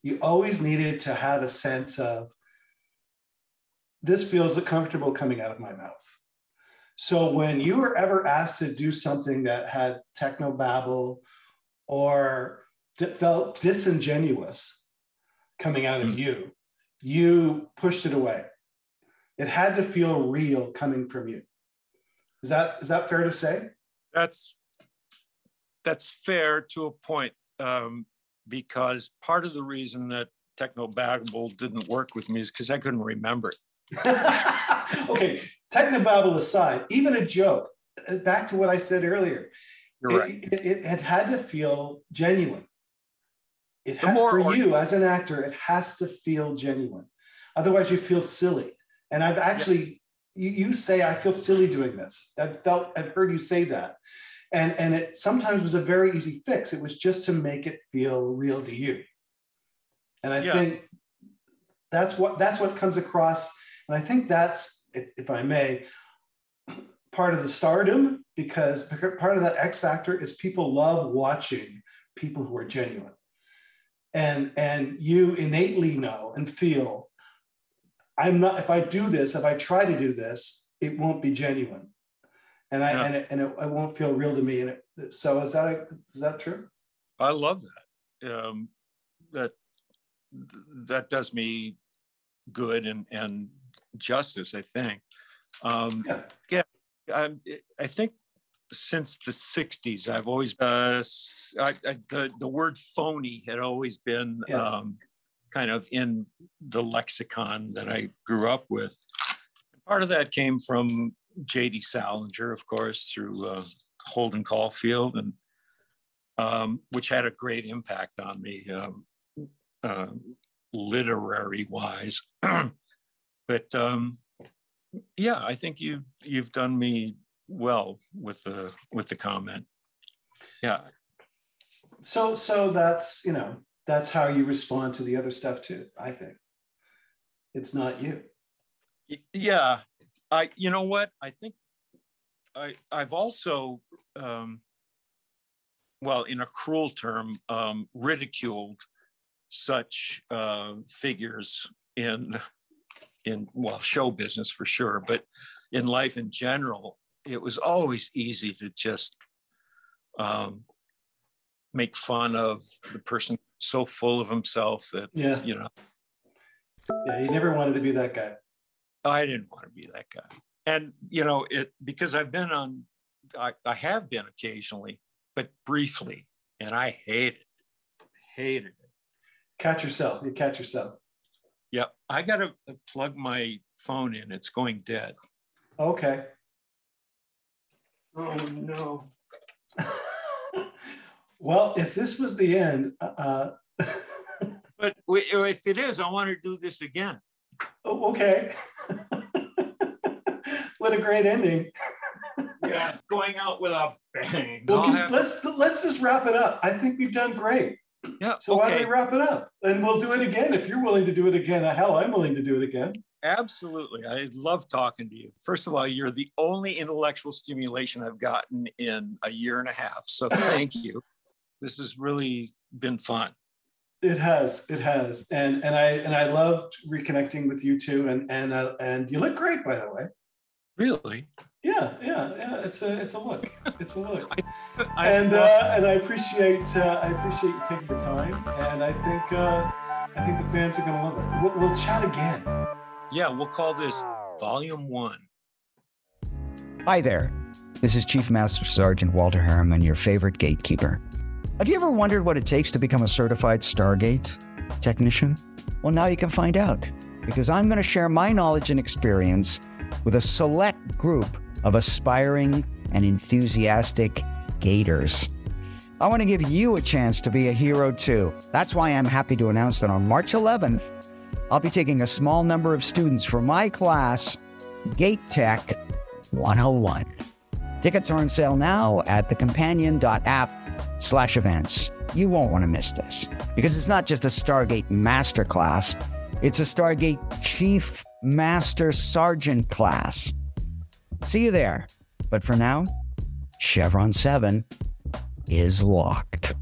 You always needed to have a sense of this feels comfortable coming out of my mouth. So when you were ever asked to do something that had techno babble or felt disingenuous coming out of mm. you, you pushed it away. It had to feel real coming from you. Is that is that fair to say? That's that's fair to a point, um, because part of the reason that techno babble didn't work with me is because I couldn't remember it. okay, Techno Babble aside, even a joke, uh, back to what I said earlier, it, right. it, it, it, had to feel genuine. It had, for or- you as an actor, it has to feel genuine. Otherwise, you feel silly. And I've actually, yeah. you, you say, I feel silly doing this. I've felt, I've heard you say that. And, and it sometimes was a very easy fix. It was just to make it feel real to you. And I yeah. think that's what that's what comes across and I think that's, if I may, part of the stardom because part of that X factor is people love watching people who are genuine. And, and you innately know and feel I'm not, if I do this, if I try to do this, it won't be genuine. And I, yeah. and, it, and it, it, won't feel real to me. And it, so is that, a, is that true? I love that. Um, that, that does me good and, and justice, I think. Um, yeah, yeah I, I think since the 60s, I've always, uh, I, I, the, the word phony had always been yeah. um, kind of in the lexicon that I grew up with. Part of that came from J.D. Salinger, of course, through uh, Holden Caulfield, and um, which had a great impact on me, um, uh, literary wise. but um, yeah, I think you you've done me well with the with the comment. Yeah. So so that's you know that's how you respond to the other stuff too. I think it's not you. Yeah, I you know what I think I I've also um, well in a cruel term um, ridiculed such uh, figures in in well show business for sure but in life in general it was always easy to just um, make fun of the person so full of himself that yeah. you know yeah he never wanted to be that guy i didn't want to be that guy and you know it because i've been on i, I have been occasionally but briefly and i hated it hated it catch yourself you catch yourself yeah, I got to plug my phone in. It's going dead. Okay. Oh no. well, if this was the end, uh, uh but if it is, I want to do this again. Oh, okay. what a great ending. yeah, going out with a bang. Well, let's let's just wrap it up. I think we've done great. Yeah. So okay. why don't we wrap it up? And we'll do it again if you're willing to do it again. Hell, I'm willing to do it again. Absolutely. I love talking to you. First of all, you're the only intellectual stimulation I've gotten in a year and a half. So thank you. This has really been fun. It has, it has, and and I and I loved reconnecting with you too, and and uh, and you look great, by the way. Really? Yeah, yeah, yeah. It's a it's a look. It's a look. I and thought- uh, and I appreciate uh, I appreciate you taking the time, and I think uh, I think the fans are gonna love it. We'll, we'll chat again. Yeah, we'll call this volume one. Hi there. This is Chief Master Sergeant Walter Harriman, your favorite gatekeeper. Have you ever wondered what it takes to become a certified Stargate technician? Well, now you can find out because I'm going to share my knowledge and experience with a select group of aspiring and enthusiastic gators. I want to give you a chance to be a hero too. That's why I'm happy to announce that on March 11th, I'll be taking a small number of students from my class, Gate Tech 101. Tickets are on sale now at thecompanion.app slash events. You won't want to miss this because it's not just a Stargate masterclass, it's a Stargate Chief Master Sergeant class. See you there. But for now, Chevron 7 is locked.